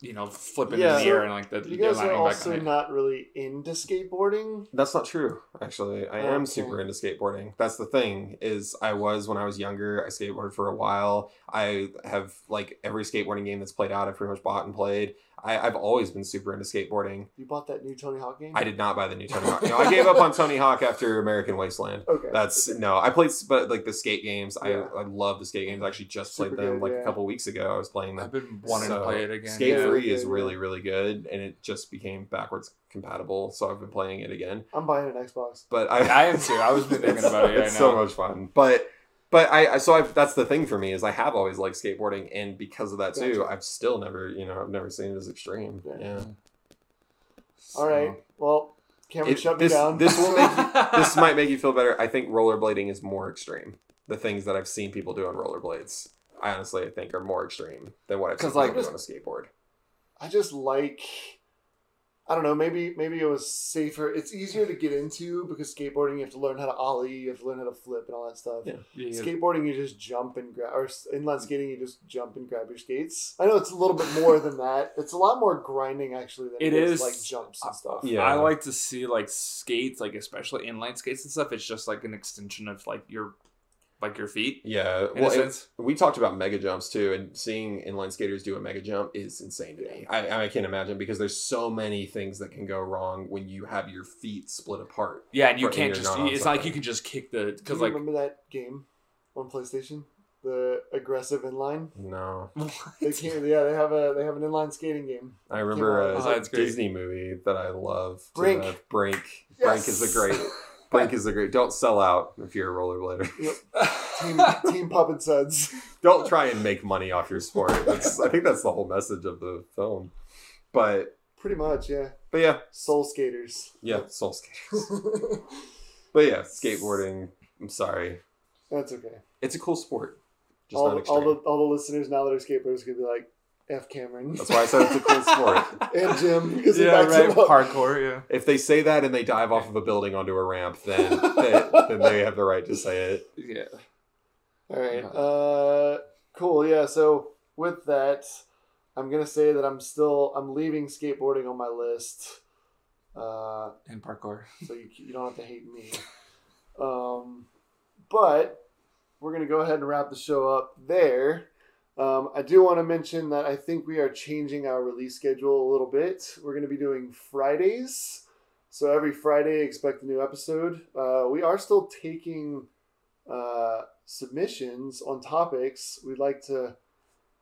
you know flipping Yeah. in the air and like the you guys are also not really into skateboarding. That's not true. Actually, I am Okay. super into skateboarding. That's the thing. Is I was when I was younger. I skateboarded for a while. I have like every skateboarding game that's played out. I pretty much bought and played. I, I've always been super into skateboarding. You bought that new Tony Hawk game? I did not buy the new Tony Hawk. No, I gave up on Tony Hawk after American Wasteland. Okay. That's no. I played, but like the skate games, Yeah. I I love the skate games. I actually just Super played them good, like yeah. a couple weeks ago. I was playing them. I've been wanting So, to play it again. Skate yeah. Three is Yeah, really really good, and it just became backwards compatible. So I've been playing it again. I'm buying an Xbox. But I, I am too. I was thinking about it. It's I so know. much fun. But but I I- so I've, that's the thing for me is I have always liked skateboarding, and because of that too, Gotcha. I've still never you know I've never seen it as extreme. Yeah. Yeah. All right. Well, Cameron, It- shut this me down. this will make you, this might make you feel better. I think rollerblading is more extreme. The things that I've seen people do on rollerblades, I honestly think are more extreme than what I've seen like, people do on a skateboard. I just like I don't know, maybe maybe it was safer. It's easier to get into because skateboarding you have to learn how to ollie, you have to learn how to flip and all that stuff. Yeah. Yeah. Skateboarding you just jump and grab or inline skating you just jump and grab your skates. I know it's a little bit more than that. It's a lot more grinding actually than It it is, is- like jumps and stuff. Yeah. I like to see like skates, like especially inline skates and stuff. It's just like an extension of like your like your feet. Yeah, In well, a sense. we talked about mega jumps too, and seeing inline skaters do a mega jump is insane to me. I, I can't imagine because there's so many things that can go wrong when you have your feet split apart. Yeah, and you For- can't and just. you're not on It's not like you can just kick the Do because you like remember that game on PlayStation? The aggressive inline. No, They can't, yeah, they have a they have an inline skating game. I remember Oh, a that's great. Disney movie that I love. to Brink. death. Brink. Yes! Brink is a great. Brink is a great. Don't sell out if you're a rollerblader. Team Team Puppet Suds. Don't try and make money off your sport. That's, I think that's the whole message of the film. But Pretty much, yeah. but yeah, Soul skaters. yeah, soul skaters. But yeah, skateboarding. I'm sorry. That's okay. It's a cool sport. Just All, all the all the listeners now that are skateboarders could be like, "F Cameron That's why I said it's a cool sport. and Jim," because he yeah, backs right. him up. Parkour. Yeah. If they say that and they dive off of a building onto a ramp, then they, then they have the right to say it. Yeah. All right. Uh, cool. Yeah. So with that, I'm gonna say that I'm still I'm leaving skateboarding on my list. Uh, And parkour. so you, you don't have to hate me. Um, but we're going to go ahead and wrap the show up there. Um, I do want to mention that I think we are changing our release schedule a little bit. We're going to be doing Fridays. So every Friday, expect a new episode. Uh, we are still taking uh, submissions on topics. We'd like to,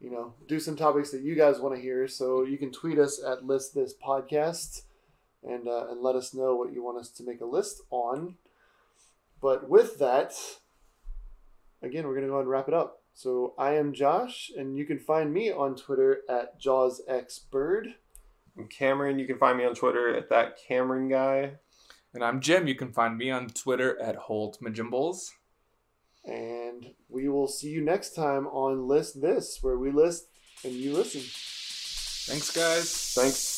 you know, do some topics that you guys want to hear. So you can tweet us at list this podcast and uh, and let us know what you want us to make a list on. But with that, again, we're gonna go ahead and wrap it up. So I am Josh, and you can find me on Twitter at JawsXBird. I'm Cameron, you can find me on Twitter at that Cameron guy. And I'm Jim. You can find me on Twitter at Holt Majimbles. And we will see you next time on List This, where we list and you listen. Thanks, guys. Thanks.